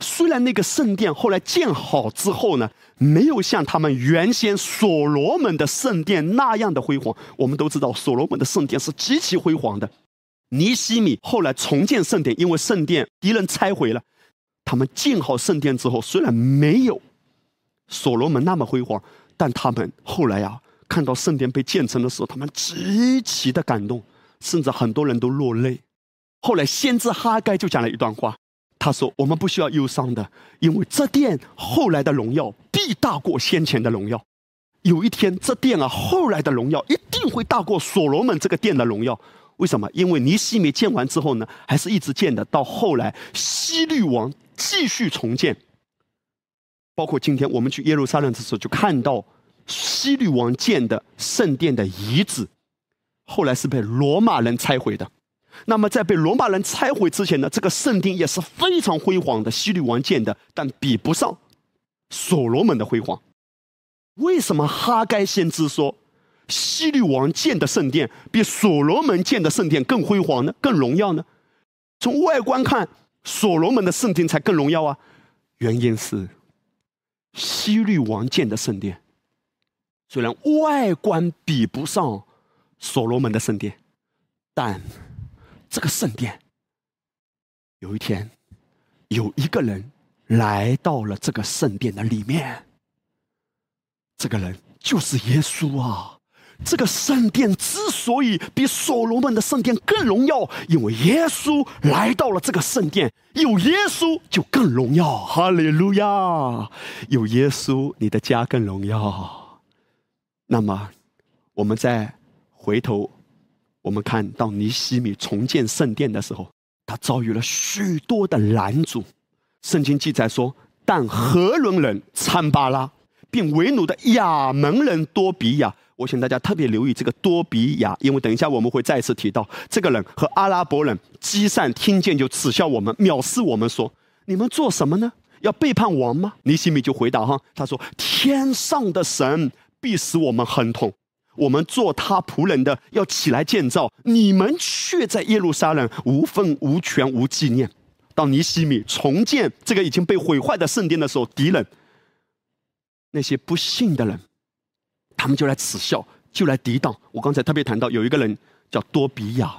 虽然那个圣殿后来建好之后呢，没有像他们原先所罗门的圣殿那样的辉煌。我们都知道，所罗门的圣殿是极其辉煌的，尼西米后来重建圣殿，因为圣殿敌人拆毁了，他们建好圣殿之后，虽然没有所罗门那么辉煌，但他们后来呀，看到圣殿被建成的时候，他们极其的感动，甚至很多人都落泪。后来先知哈该就讲了一段话，他说：“我们不需要忧伤的，因为这殿后来的荣耀必大过先前的荣耀。有一天，这殿啊后来的荣耀一定会大过所罗门这个殿的荣耀。”为什么？因为尼西米建完之后呢，还是一直建的。到后来，西律王继续重建，包括今天我们去耶路撒冷的时候，就看到西律王建的圣殿的遗址，后来是被罗马人拆毁的。那么在被罗马人拆毁之前呢，这个圣殿也是非常辉煌的，西律王建的，但比不上所罗门的辉煌。为什么哈该先知说？西律王建的圣殿比所罗门建的圣殿更辉煌呢，更荣耀呢？从外观看，所罗门的圣殿才更荣耀啊！原因是西律王建的圣殿虽然外观比不上所罗门的圣殿，但这个圣殿有一天有一个人来到了这个圣殿的里面，这个人就是耶稣啊！这个圣殿之所以比所罗门的圣殿更荣耀，因为耶稣来到了这个圣殿，有耶稣就更荣耀。哈利路亚！有耶稣，你的家更荣耀。那么，我们再回头，我们看到尼西米重建圣殿的时候，他遭遇了许多的拦阻。圣经记载说，但何伦人参巴拉，并为奴的亚门人多比亚。我请大家特别留意这个多比亚，因为等一下我们会再次提到这个人和阿拉伯人基善听见就耻笑我们、藐视我们，说：“你们做什么呢？要背叛王吗？”尼西米就回答：“哈，他说天上的神必使我们亨通，我们做他仆人的要起来建造，你们却在耶路撒冷无份无权无纪念。”当尼西米重建这个已经被毁坏的圣殿的时候，敌人那些不信的人。他们就来耻笑，就来抵挡。我刚才特别谈到有一个人叫多比亚，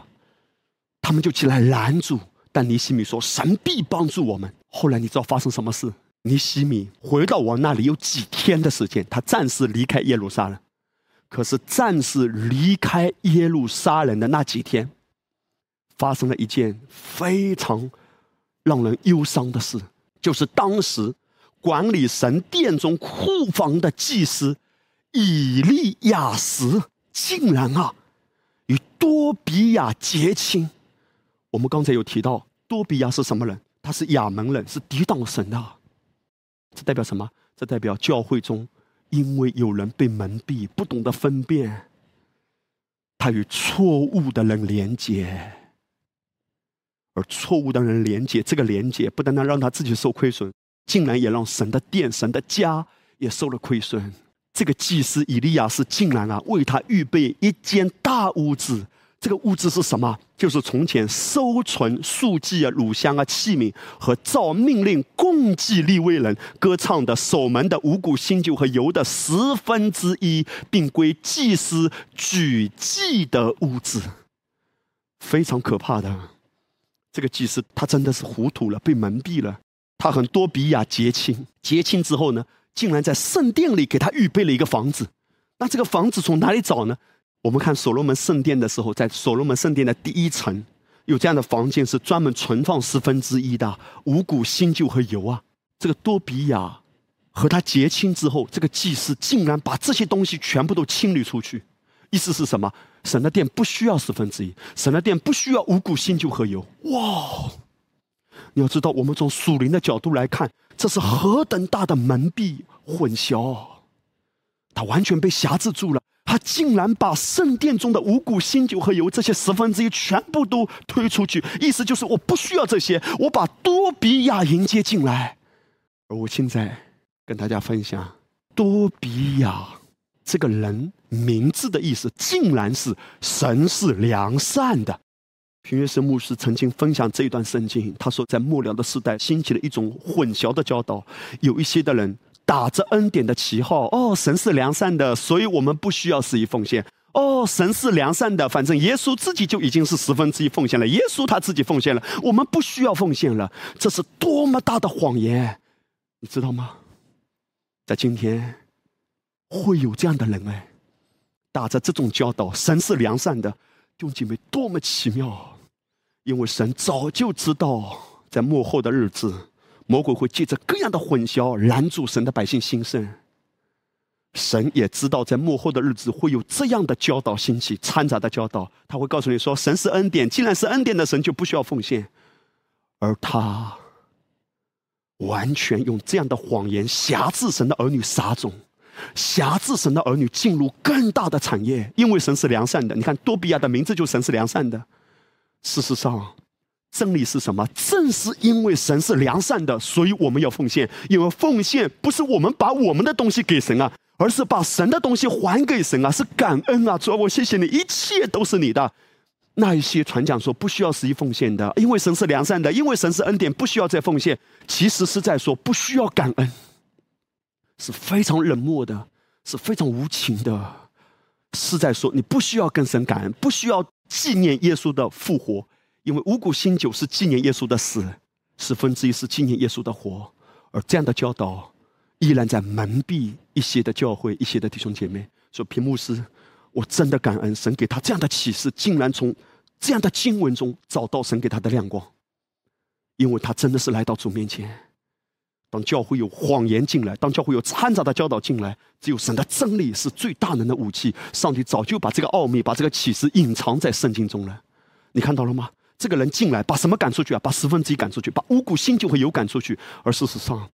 他们就起来拦住。但尼西米说：“神必帮助我们。”后来你知道发生什么事？尼西米回到王那里有几天的时间，他暂时离开耶路撒冷。可是暂时离开耶路撒冷的那几天，发生了一件非常让人忧伤的事，就是当时管理神殿中库房的祭司。以利亚时竟然啊，与多比亚结亲。我们刚才有提到，多比亚是什么人？他是亚门人，是抵挡神的。这代表什么？这代表教会中，因为有人被蒙蔽，不懂得分辨，他与错误的人连接，而错误的人连接，这个连接不单单让他自己受亏损，竟然也让神的殿、神的家也受了亏损。这个祭司以利亚是竟然啊，为他预备一间大屋子。这个屋子是什么？就是从前收存数祭啊、乳香啊、器皿和照命令供祭立位人歌唱的守门的五谷新酒和油的十分之一，并归祭司举祭的屋子。非常可怕的，这个祭司他真的是糊涂了，被蒙蔽了。他很多比亚结亲，结亲之后呢？竟然在圣殿里给他预备了一个房子，那这个房子从哪里找呢？我们看所罗门圣殿的时候，在所罗门圣殿的第一层有这样的房间，是专门存放十分之一的五谷新酒和油啊。这个多比亚和他结亲之后，这个祭司竟然把这些东西全部都清理出去，意思是什么？神的殿不需要十分之一，神的殿不需要五谷新酒和油。哇！你要知道，我们从属灵的角度来看。这是何等大的蒙蔽混淆！他完全被辖制住了。他竟然把圣殿中的五谷新酒和油这些十分之一全部都推出去，意思就是我不需要这些，我把多比亚迎接进来。而我现在跟大家分享，多比亚这个人名字的意思，竟然是神是良善的。平约瑟牧师曾经分享这一段圣经，他说，在末了的时代兴起了一种混淆的教导，有一些的人打着恩典的旗号，哦，神是良善的，所以我们不需要施以奉献；哦，神是良善的，反正耶稣自己就已经是十分之一奉献了。耶稣他自己奉献了，我们不需要奉献了。这是多么大的谎言，你知道吗？在今天会有这样的人哎，打着这种教导，神是良善的，弟兄姐妹多么奇妙啊！因为神早就知道，在幕后的日子，魔鬼会借着各样的混淆拦住神的百姓心声。神也知道，在幕后的日子会有这样的教导兴起，掺杂的教导，他会告诉你说：“神是恩典，既然是恩典的神，就不需要奉献。”而他完全用这样的谎言辖制神的儿女撒种，辖制神的儿女进入更大的产业，因为神是良善的。你看多比亚的名字就神是良善的。事实上，真理是什么？正是因为神是良善的，所以我们要奉献。因为奉献不是我们把我们的东西给神啊。而是把神的东西还给神啊，是感恩啊！主啊，我谢谢你，一切都是你的。那一些传讲说不需要十一奉献的，因为神是良善的，因为神是恩典，不需要再奉献。其实是在说不需要感恩，是非常冷漠的，是非常无情的，是在说你不需要跟神感恩，不需要纪念耶稣的复活，因为五谷新酒是纪念耶稣的死，十分之一是纪念耶稣的活，而这样的教导。依然在蒙蔽一些的教会，一些的弟兄姐妹说：“屏幕师，我真的感恩神给他这样的启示，竟然从这样的经文中找到神给他的亮光，因为他真的是来到主面前。当教会有谎言进来，当教会有掺杂的教导进来，只有神的真理是最大能的武器。上帝早就把这个奥秘、把这个启示隐藏在圣经中了。你看到了吗？这个人进来，把什么赶出去啊？把十分之一赶出去，把五谷新就会有赶出去。而事实上，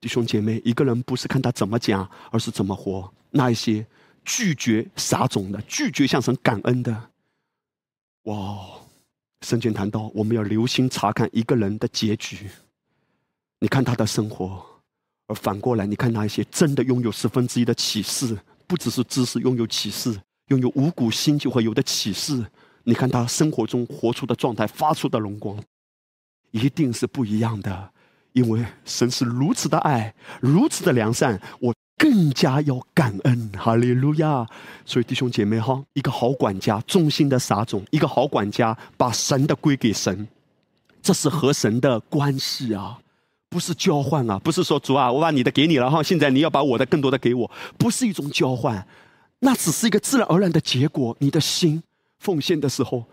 弟兄姐妹，一个人不是看他怎么讲，而是怎么活。那一些拒绝撒种的，拒绝向神感恩的，哇！圣经谈到，我们要留心查看一个人的结局。你看他的生活，而反过来，你看那一些真的拥有十分之一的启示，不只是知识，拥有启示，拥有五谷新就会有的启示。你看他生活中活出的状态，发出的荣光，一定是不一样的。因为神是如此的爱，如此的良善，我更加要感恩，哈利路亚！所以弟兄姐妹哈，一个好管家忠心的撒种，一个好管家把神的归给神，这是和神的关系啊，不是交换啊，不是说主啊，我把你的给你了哈，现在你要把我的更多的给我，不是一种交换，那只是一个自然而然的结果。你的心奉献的时候，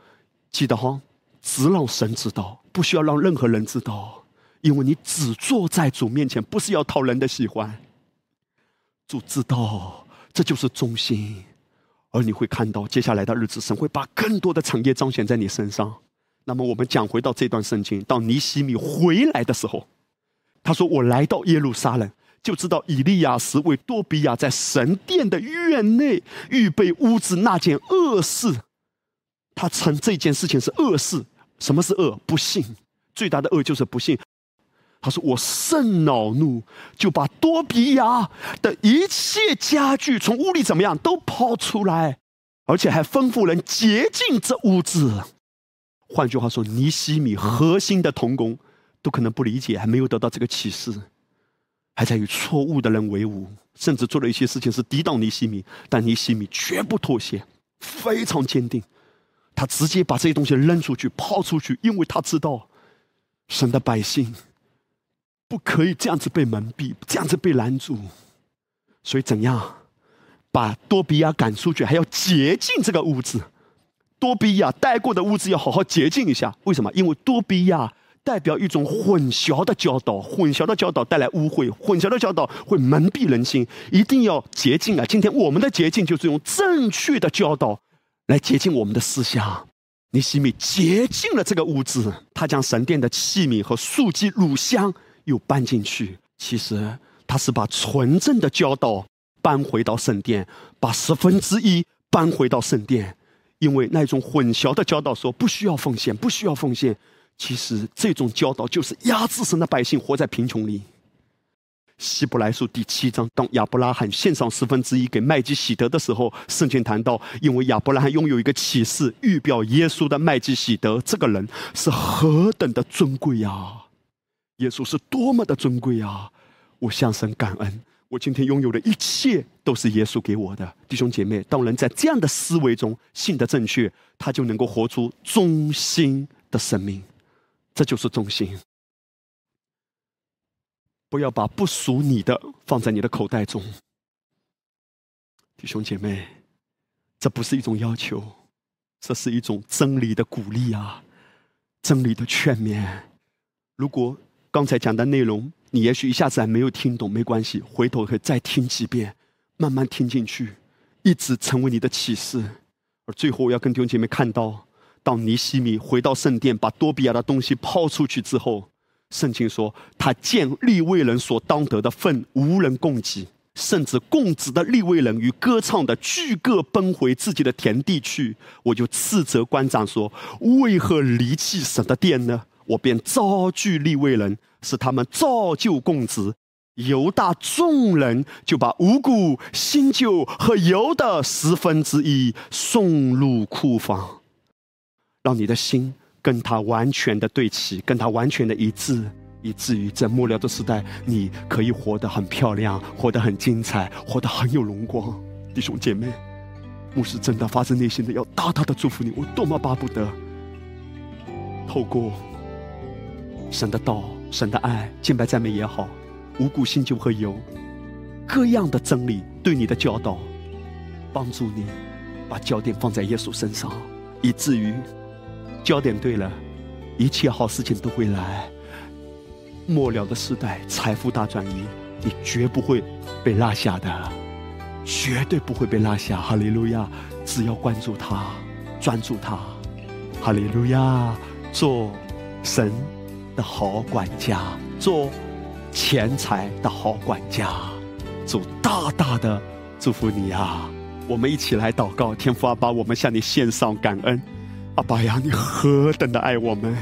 记得哈，只让神知道，不需要让任何人知道。因为你只坐在主面前，不是要讨人的喜欢。主知道这就是忠心，而你会看到接下来的日子，神会把更多的产业彰显在你身上。那么，我们讲回到这段圣经，到尼西米回来的时候，他说：“我来到耶路撒冷，就知道以利亚时为多比亚在神殿的院内预备屋子那件恶事。他称这件事情是恶事。什么是恶？不幸。最大的恶就是不幸。”他说：“我甚恼怒，就把多比亚的一切家具从屋里怎么样都抛出来，而且还吩咐人洁净这屋子。换句话说，尼西米核心的童工都可能不理解，还没有得到这个启示，还在与错误的人为伍，甚至做了一些事情是抵挡尼西米。但尼西米绝不妥协，非常坚定，他直接把这些东西扔出去、抛出去，因为他知道神的百姓。”不可以这样子被蒙蔽，这样子被拦住，所以怎样把多比亚赶出去？还要洁净这个屋子。多比亚待过的屋子要好好洁净一下。为什么？因为多比亚代表一种混淆的教导，混淆的教导带来污秽，混淆的教导会蒙蔽人心，一定要洁净啊！今天我们的洁净就是用正确的教导来洁净我们的思想。尼西米洁净了这个屋子，他将神殿的器皿和素祭乳香。又搬进去，其实他是把纯正的教导搬回到圣殿，把十分之一搬回到圣殿，因为那种混淆的教导说不需要奉献，不需要奉献。其实这种教导就是压制神的百姓活在贫穷里。希伯来书第七章，当亚伯拉罕献上十分之一给麦基喜德的时候，圣经谈到，因为亚伯拉罕拥有一个启示，预表耶稣的麦基喜德这个人是何等的尊贵呀！耶稣是多么的尊贵啊！我向神感恩，我今天拥有的一切都是耶稣给我的。弟兄姐妹，当人在这样的思维中信的正确，他就能够活出忠心的生命。这就是忠心。不要把不属你的放在你的口袋中。弟兄姐妹，这不是一种要求，这是一种真理的鼓励啊，真理的劝勉。如果刚才讲的内容你也许一下子还没有听懂，没关系，回头可以再听几遍，慢慢听进去，一直成为你的启示。而最后，我要跟弟兄姐妹看到，当尼西米回到圣殿，把多比亚的东西抛出去之后，圣经说他见立位人所当得的份无人供给。甚至供职的立位人与歌唱的俱各奔回自己的田地去，我就斥责官长说：“为何离弃神的殿呢？”我便招聚立位人，使他们照旧供职。犹大众人就把五谷、新酒和油的十分之一送入库房，让你的心跟他完全的对齐，跟他完全的一致。以至于在末了的时代，你可以活得很漂亮，活得很精彩，活得很有荣光。弟兄姐妹，牧师真的发自内心的要大大的祝福你。我多么巴不得透过神的道、神的爱、敬拜赞美也好，五谷新酒和油各样的真理对你的教导，帮助你把焦点放在耶稣身上，以至于焦点对了，一切好事情都会来。末了的时代，财富大转移，你绝不会被落下的，绝对不会被落下。哈利路亚！只要关注他，专注他，哈利路亚！做神的好管家，做钱财的好管家，主大大的祝福你啊！我们一起来祷告，天父阿爸，我们向你献上感恩。阿爸呀，你何等的爱我们！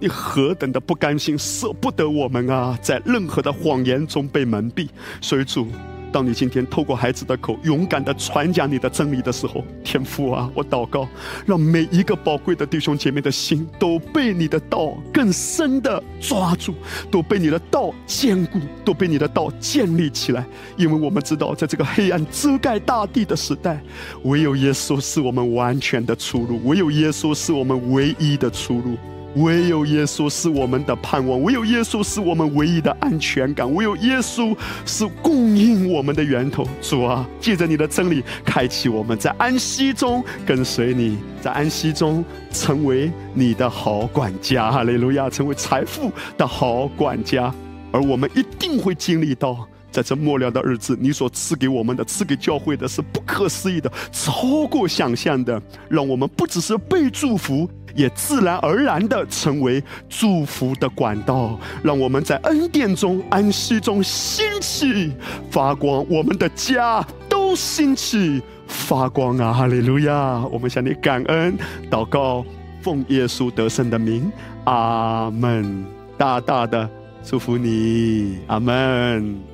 你何等的不甘心，舍不得我们啊！在任何的谎言中被蒙蔽。所以主，当你今天透过孩子的口勇敢的传讲你的真理的时候，天父啊，我祷告，让每一个宝贵的弟兄姐妹的心都被你的道更深的抓住，都被你的道坚固，都被你的道建立起来。因为我们知道，在这个黑暗遮盖大地的时代，唯有耶稣是我们完全的出路，唯有耶稣是我们唯一的出路。唯有耶稣是我们的盼望，唯有耶稣是我们唯一的安全感，唯有耶稣是供应我们的源头。主啊，借着你的真理，开启我们在安息中跟随你，在安息中成为你的好管家。哈利路亚，成为财富的好管家。而我们一定会经历到，在这末了的日子，你所赐给我们的、赐给教会的是不可思议的，超过想象的，让我们不只是被祝福。也自然而然的成为祝福的管道，让我们在恩典中、安息中兴起发光，我们的家都兴起发光啊！哈利路亚！我们向你感恩，祷告，奉耶稣得胜的名，阿门！大大的祝福你，阿门。